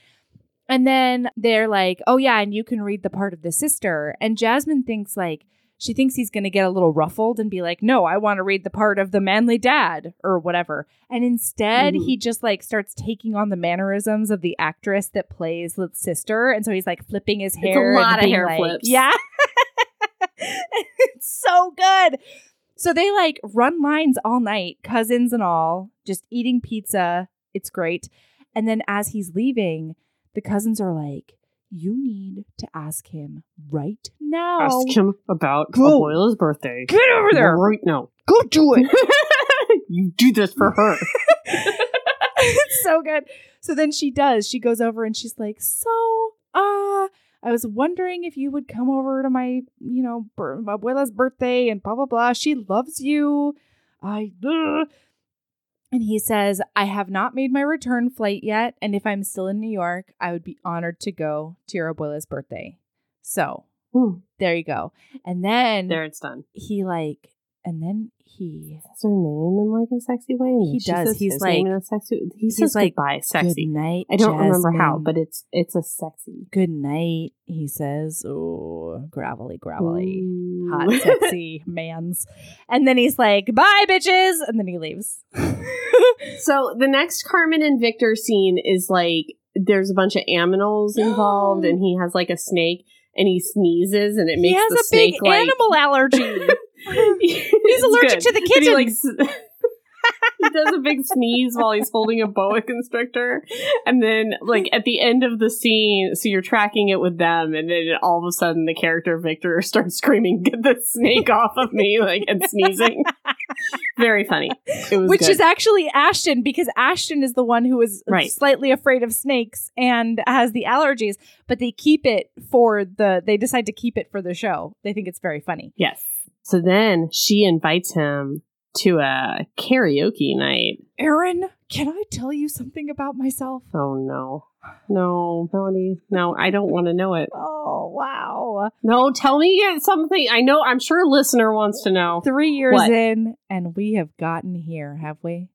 And then they're like, "Oh yeah, and you can read the part of the sister." And Jasmine thinks like she thinks he's going to get a little ruffled and be like, "No, I want to read the part of the manly dad or whatever." And instead, Mhm. he just like starts taking on the mannerisms of the actress that plays the sister, and so he's like flipping his a hair. and lot of being hair like- flips. Yeah, it's so good. So they like run lines all night, cousins and all, just eating pizza. It's great. And then as he's leaving, the cousins are like, "You need to ask him right now. Ask him about Go. Abuela's birthday. Get over there. Right now. Go do it." you do this for her. it's so good. So then she does. She goes over and she's like, "So, uh, I was wondering if you would come over to my, you know, bir- my abuela's birthday and blah blah blah. She loves you. I." ugh." And he says, I have not made my return flight yet. And if I'm still in New York, I would be honored to go to your abuela's birthday. So Hmm. there you go. And then There it's done. he like, and then he That's her name in like a sexy way. He does. says He's like- sexy. He he's says like, goodbye, sexy. Good night. I don't remember how, but it's it's a sexy, good night. He says, "Oh, gravelly, gravelly, Ooh. hot, sexy man's." And then he's like, "Bye, bitches," and then he leaves. so the next Carmen and Victor scene is like there's a bunch of aminals involved, and he has like a snake, and he sneezes, and it makes he has the a snake big like animal allergy. he's allergic to the And he, like, he does a big sneeze while he's holding a boa constrictor, and then like at the end of the scene, so you're tracking it with them, and then all of a sudden the character Victor starts screaming, "Get the snake off of me!" like and sneezing. Very funny. It was Which good. is actually Ashton because Ashton is the one who is Right. slightly afraid of snakes and has the allergies, but they keep it for the they decide to keep it for the show. They think it's very funny. yes. So then she invites him to a karaoke night. Erin, can I tell you something about myself? Oh no. No, Melanie. No, I don't want to know it. Oh, wow. No, tell me something. I know. I'm sure a listener wants to know. Three years What? in, and we have gotten here, have we?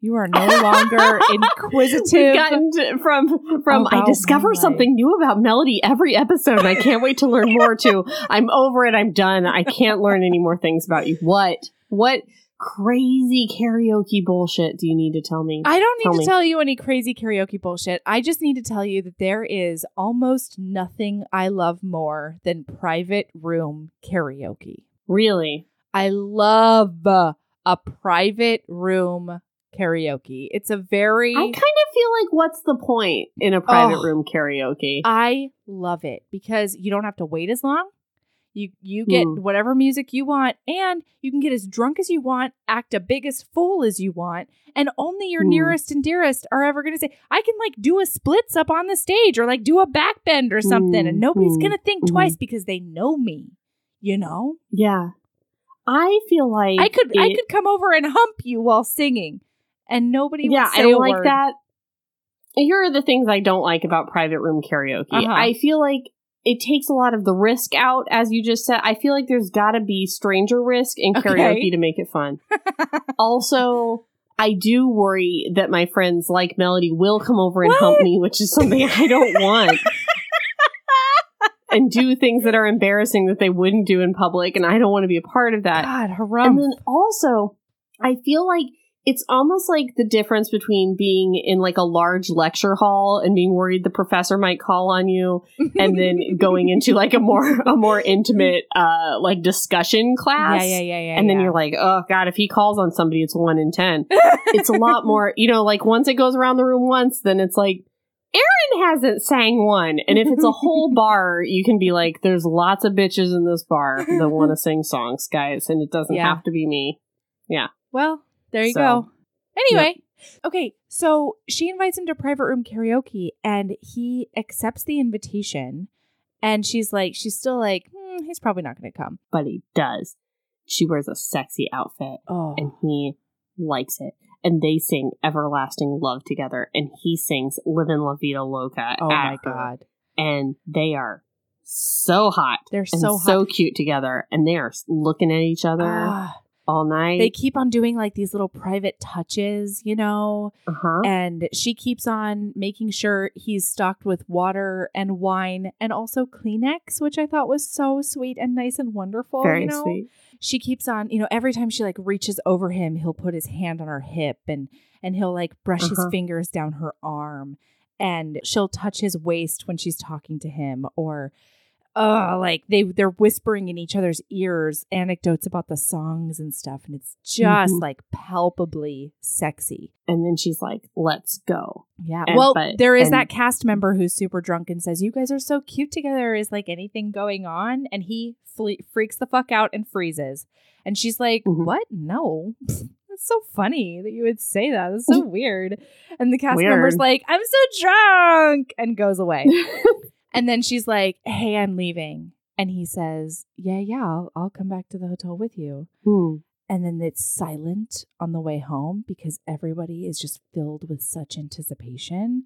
You are no longer inquisitive. We've gotten to, from from I discover my something new about Melody every episode, and I can't wait to learn more. Too, I'm over it. I'm done. I can't learn any more things about you. What? What crazy karaoke bullshit do you need to tell me? I don't need Tell to me. tell you any crazy karaoke bullshit. I just need to tell you that there is almost nothing I love more than private room karaoke. really? I love a private room karaoke. It's a very I kind of feel like what's the point in a private Oh. room karaoke? I love it because you don't have to wait as long. You you get Hmm. whatever music you want, and you can get as drunk as you want, act a biggest fool as you want, and only your Hmm. nearest and dearest are ever going to say, "I can like do a splits up on the stage or like do a back bend or something," Hmm. and nobody's Hmm. going to think Mhm. twice because they know me. You know, yeah, I feel like I could I could come over and hump you while singing, and nobody yeah, would say I don't like that. Here are the things I don't like about private room karaoke. Uh-huh. I feel like it takes a lot of the risk out, as you just said. I feel like there's got to be stranger risk in Okay. karaoke to make it fun. also, I do worry that my friends like Melody will come over and help me, which is something I don't want. and do things that are embarrassing that they wouldn't do in public, and I don't want to be a part of that. God, And then also, I feel like it's almost like the difference between being in like a large lecture hall and being worried the professor might call on you and then going into like a more a more intimate uh like discussion class. yeah, yeah, yeah, yeah. And then yeah. you're like, oh god, if he calls on somebody, it's one in ten. It's a lot more, you know, like once it goes around the room once, then it's like Erin hasn't sang one. And if it's a whole bar, you can be like, there's lots of bitches in this bar that want to sing songs, guys, and it doesn't Yeah. have to be me. Yeah. Well, there you So, go. Anyway, okay, so she invites him to private room karaoke and he accepts the invitation. And she's like, she's still like, hmm, he's probably not going to come. But he does. She wears a sexy outfit Oh, and he likes it. And they sing Everlasting Love together. And he sings Live Livin' La Vida Loca. oh my her. God. And they are so hot. They're so so cute together. And they are looking at each other Ah, all night. they keep on doing like these little private touches, you know? uh-huh. And she keeps on making sure he's stocked with water and wine and also Kleenex, which I thought was so sweet and nice and wonderful. Very you know? sweet. she keeps on you know every time she like reaches over him he'll put his hand on her hip and and he'll like brush his Uh-huh. fingers down her arm and she'll touch his waist when she's talking to him or uh like they they're whispering in each other's ears anecdotes about the songs and stuff and it's just Mhm. like palpably sexy. And then she's like, let's go. yeah. And- well but- there is and- that cast member who's super drunk and says you guys are so cute together. Is like anything going on? And he fle- freaks the fuck out and freezes. And she's like Mhm. what? No. That's so funny that you would say that. That's so weird. And the cast member's like i'm so drunk and goes away and then she's like hey i'm leaving and he says yeah yeah i'll, I'll come back to the hotel with you and then it's silent on the way home because everybody is just filled with such anticipation.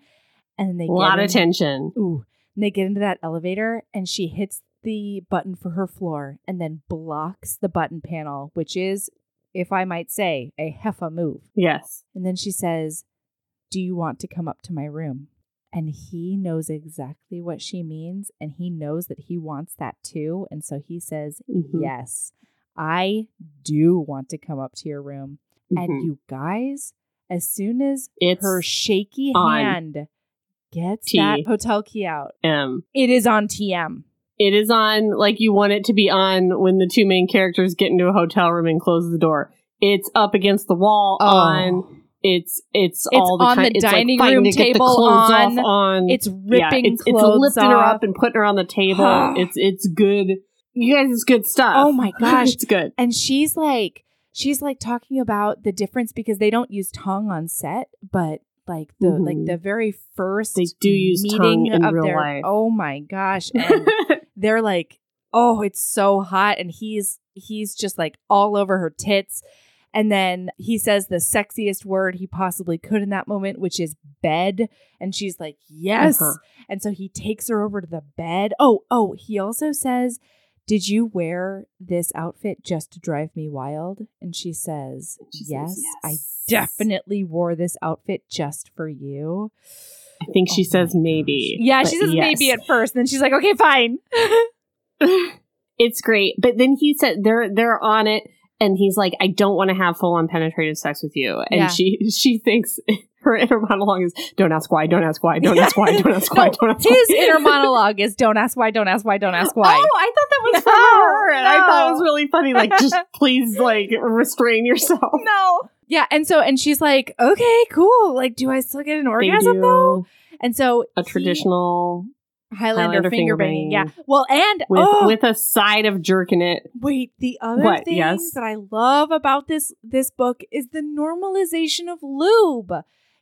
And then they A lot get of tension. Ooh, and they get into that elevator, and she hits the button for her floor, and then blocks the button panel, which is, if I might say, a heffa move. Yes. And then she says, "Do you want to come up to my room?" And he knows exactly what she means, and he knows that he wants that too, and so he says, Mhm. Yes, I do want to come up to your room. Mhm. And you guys, as soon as it's her shaky hand gets T. that hotel key out, um it is on TM. it is on like you want it to be on when the two main characters get into a hotel room and close the door. It's up against the wall on. It's it's. It's all the on kind. the it's like dining fighting room table on. on. It's yeah, ripping it's, it's clothes lifting her up and putting her on the table. it's it's good. You guys, it's good stuff. Oh my gosh. it's good. And she's like, she's like talking about the difference because they don't use tongue on set, but like the like Mhm. the very first They do use meeting tongue in of real their life. oh my gosh and they're like oh it's so hot and he's he's just like all over her tits and then he says the sexiest word he possibly could in that moment which is bed and she's like yes Uh-huh. and so he takes her over to the bed oh oh he also says did you wear this outfit just to drive me wild and she says She says, yes, i definitely wore this outfit just for you I think she Oh says my maybe. yeah, she says yes. maybe at first, and then she's like, okay, fine. it's great. But then he said they're they're on it and he's like, I don't want to have full on penetrative sex with you. And Yeah. she she thinks her inner monologue is don't ask why, don't ask why, don't ask why, don't ask why, No, don't ask why. His inner monologue is don't ask why, don't ask why, don't ask why. Oh, I thought that was for No, her. And I thought it was really funny. Like, just please like restrain yourself. no. Yeah, and so and she's like, okay, cool. Like, do I still get an orgasm though? And so a he- traditional Highlander, Highlander finger finger banging. Yeah. Well, and with oh, with a side of jerk in it. wait, the other What? thing Yes? that I love about this this book is the normalization of lube.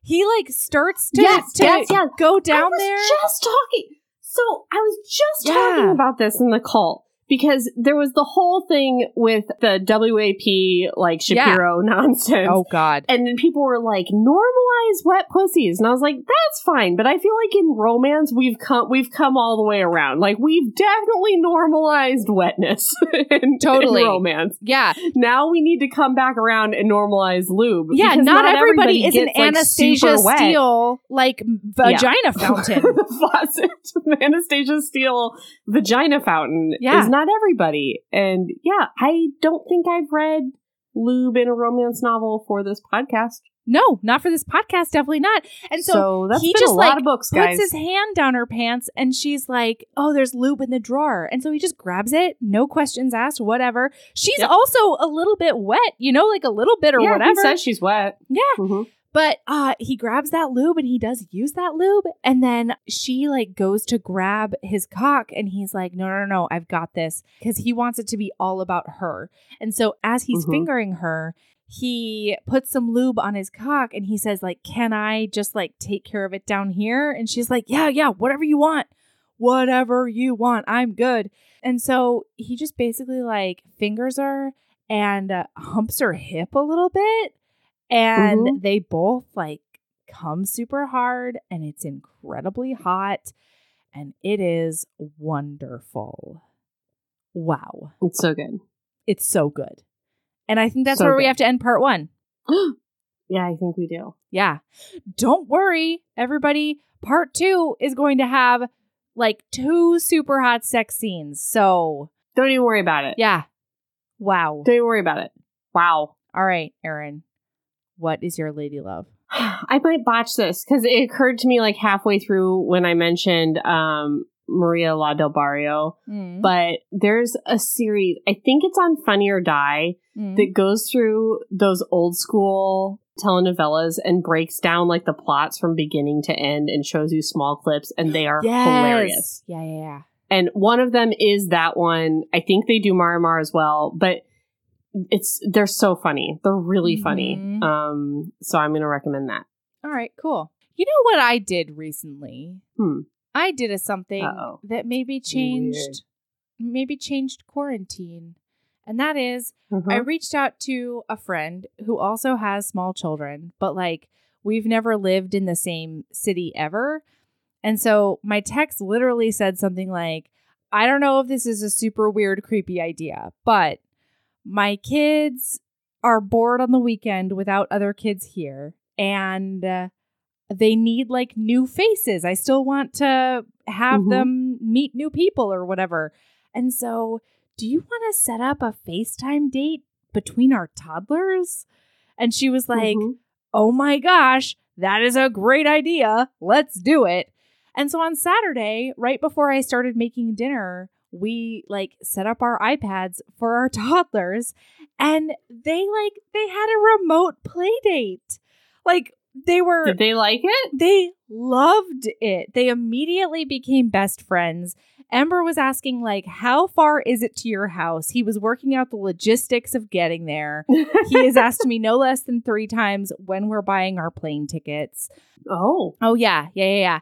He like starts to, Yes, to yes, yes. go I down was there. just talking. So I was just Yeah. talking about this in the cult because there was the whole thing with the WAP like Shapiro nonsense. Oh God. And then people were like, normalize wet pussies. And I was like, that's fine. But I feel like in romance, we've come, we've come all the way around. Like we've definitely normalized wetness in, Totally. in romance. Yeah. Now we need to come back around and normalize lube. Yeah. because Not, everybody, is an like, Anastasia. Steele like vagina fountain. the faucet, Anastasia Steele vagina fountain Yeah. is not everybody. And yeah, I don't think I've read lube in a romance novel for this podcast. no, not for this podcast. Definitely not. And so, So, that's he just, a lot like, of books, puts his hand down her pants and she's like, Oh, there's lube in the drawer. And so he just grabs it, no questions asked, whatever. She's Yep. also a little bit wet, you know, like a little bit or yeah, whatever. he says she's wet. yeah. Mhm. But uh he grabs that lube and he does use that lube. And then she like goes to grab his cock and he's like, No, no, no, no, I've got this. Because he wants it to be all about her. And so as he's Mhm. fingering her, he puts some lube on his cock and he says, like, can I just like take care of it down here? And she's like, Yeah, yeah, whatever you want. Whatever you want. I'm good. And so he just basically like fingers her and uh, humps her hip a little bit. And Mhm. they both like come super hard and it's incredibly hot and it is wonderful. Wow. It's so good. It's so good. And I think that's So where we have to end part one. yeah, I think we do. Yeah. Don't worry, everybody. Part two is going to have like two super hot sex scenes. So, Don't even worry about it. yeah. Wow. Don't even worry about it. Wow. All right, Erin. What is your lady love? I might botch this because it occurred to me like halfway through when I mentioned um, Maria La Del Barrio. Mm. But there's a series, I think it's on Funny or Die, Mm. that goes through those old school telenovelas and breaks down like the plots from beginning to end and shows you small clips, and they are Yes. hilarious. Yeah, yeah, yeah. And one of them is that one. I think they do Marimar as well, but it's they're so funny. They're really funny. Mhm. Um, so I'm gonna recommend that. All right, cool. You know what I did recently? Hmm. I did a something Uh-oh. that maybe changed maybe changed quarantine. And that is I Uh-huh. reached out to a friend who also has small children, but like we've never lived in the same city ever. And so my text literally said something like, I don't know if this is a super weird, creepy idea, but my kids are bored on the weekend without other kids here and uh, they need like new faces. I still want to have Mhm. them meet new people or whatever. And so do you want to set up a FaceTime date between our toddlers? And she was like, Mhm. oh my gosh, that is a great idea. Let's do it. And so on Saturday, right before I started making dinner, we like set up our iPads for our toddlers and they like they had a remote play date. Like they were Did they like it? they loved it. They immediately became best friends. Ember was asking like how far is it to your house? He was working out the logistics of getting there. He has asked me no less than 3 times when we're buying our plane tickets. oh, Oh yeah, yeah, yeah, yeah.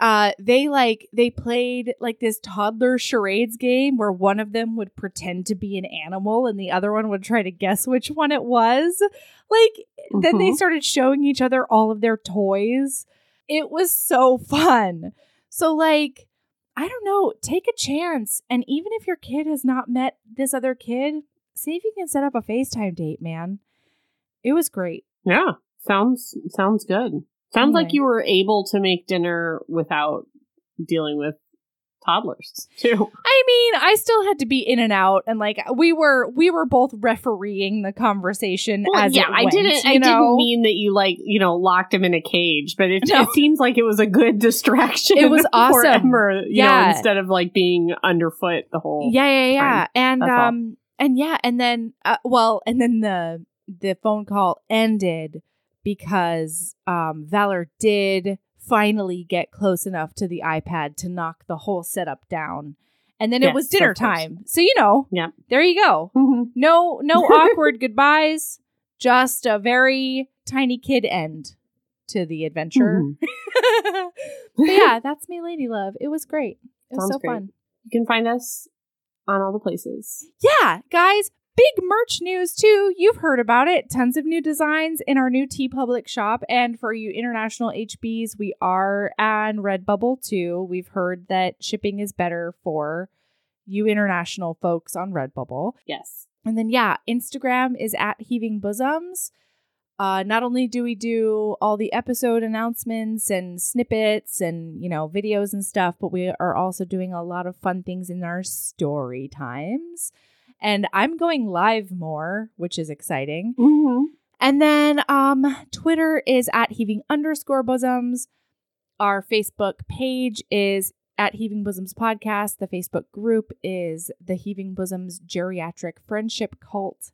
Uh, they like they played like this toddler charades game where one of them would pretend to be an animal and the other one would try to guess which one it was. Like then they Mhm. started showing each other all of their toys. It was so fun. So like I don't know, take a chance and even if your kid has not met this other kid, see if you can set up a FaceTime date, man. It was great. yeah. Sounds sounds good. Sounds like you were able to make dinner without dealing with toddlers too. I mean, I still had to be in and out, and like we were, we were both refereeing the conversation Well, as yeah, it I didn't. You I know? didn't mean that you like you know locked him in a cage, but it, No. it seems like it was a good distraction. It was for awesome. Ember, Yeah. know, instead of like being underfoot the whole. yeah, yeah, yeah, and That's all. um, and yeah, and then, uh, well, and then the the phone call ended because um, Valor did finally get close enough to the iPad to knock the whole setup down, and then it was dinner time. So you know, Yep. there you go. Mhm. No, no awkward goodbyes. Just a very tiny kid end to the adventure. Mhm. yeah, that's me, Lady Love. It was great. It was Sounds so great. fun. You can find us on all the places. Yeah, guys, big merch news too. You've heard about it. Tons of new designs in our new TeePublic shop. And for you international HBs, we are on Redbubble too. We've heard that shipping is better for you international folks on Redbubble. Yes. And then, yeah, Instagram is at Heaving Bosoms. Uh, not only do we do all the episode announcements and snippets and, you know, videos and stuff, but we are also doing a lot of fun things in our story times. And I'm going live more, which is exciting. Mm-hmm. And then um Twitter is at heaving underscore bosoms. Our Facebook page is at Heaving Bosoms Podcast. The Facebook group is the Heaving Bosoms Geriatric Friendship Cult.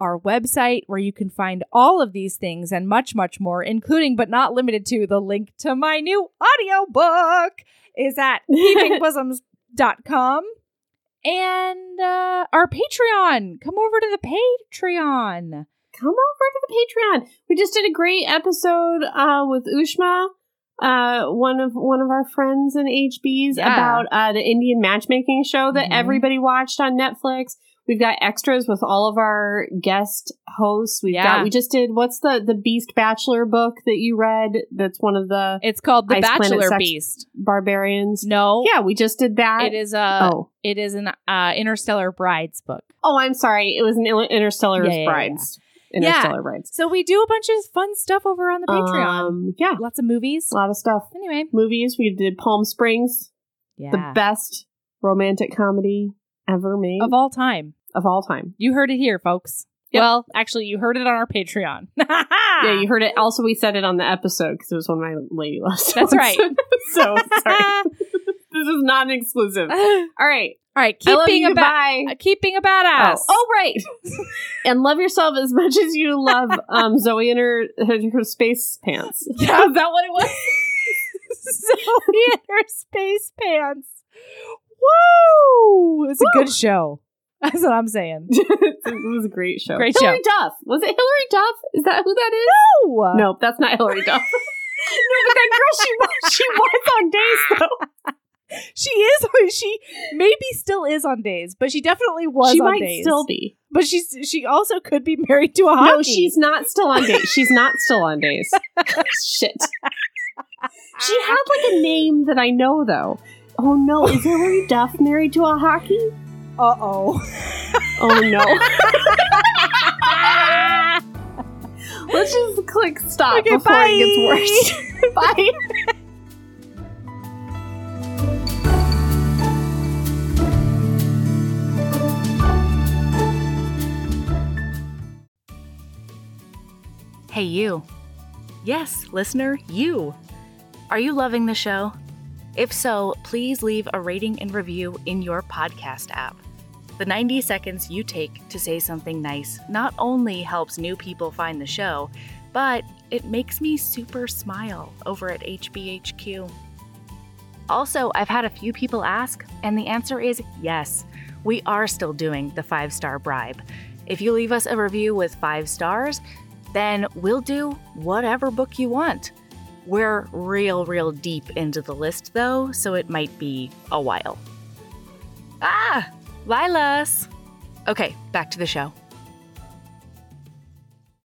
Our website, where you can find all of these things and much, much more, including but not limited to the link to my new audiobook, is at heavingbosoms.com. And uh, our Patreon. Come over to the Patreon. Come over to the Patreon. We just did a great episode uh, with Ushma, uh, one of one of our friends in HBs, Yeah. about uh, the Indian matchmaking show that Mhm. everybody watched on Netflix. We've got extras with all of our guest hosts. We've Yeah. got we just did what's the the Beast Bachelor book that you read? That's one of the It's called The Ice Bachelor Beast. barbarians. No, Yeah, we just did that. it is a oh, it is an uh, Interstellar Brides book. oh, I'm sorry. It was an Interstellar Yeah, yeah, yeah, Brides. Yeah. Interstellar Brides. So we do a bunch of fun stuff over on the Patreon. Um, yeah, Lots of movies. a lot of stuff. Anyway, Movies. We did Palm Springs. yeah, the best romantic comedy ever made of all time. of all time. You heard it here, folks. Yep. Well, actually, you heard it on our Patreon. Yeah, you heard it. Also, we said it on the episode because it was one of my lady loves. That's right. so sorry. this is not an exclusive. All right. All right. keep being a ba- Bye. uh, keep being a badass. Oh, oh, right. and love yourself as much as you love um, Zoe and her, her, her space pants. Yeah. Is that what it was? Zoe in her space pants. Woo! It's a good show. That's what I'm saying. it was a great show. Great Hilary Duff. Was it Hilary Duff? Is that who that is? No, No, that's not Hilary Duff. no, but that girl, she was, she was on days though. she is. She maybe still is on days, but she definitely was she on might days. still be. but she's she also could be married to a hockey. No, she's not still on days. She's not still on days. Shit. She had like a name that I know though. Oh no, is Hilary Duff married to a hockey? Uh oh. Oh no. Let's just click stop Okay, before bye. it gets worse. bye. Hey, you. Yes, listener, you. Are you loving the show? If so, please leave a rating and review in your podcast app. The 90 seconds you take to say something nice not only helps new people find the show, but it makes me super smile over at HBHQ. Also, I've had a few people ask, and the answer is yes. We are still doing the five star bribe. If you leave us a review with five stars, then we'll do whatever book you want. We're real, real deep into the list though, so it might be a while. Ah! Lilas! Okay, back to the show.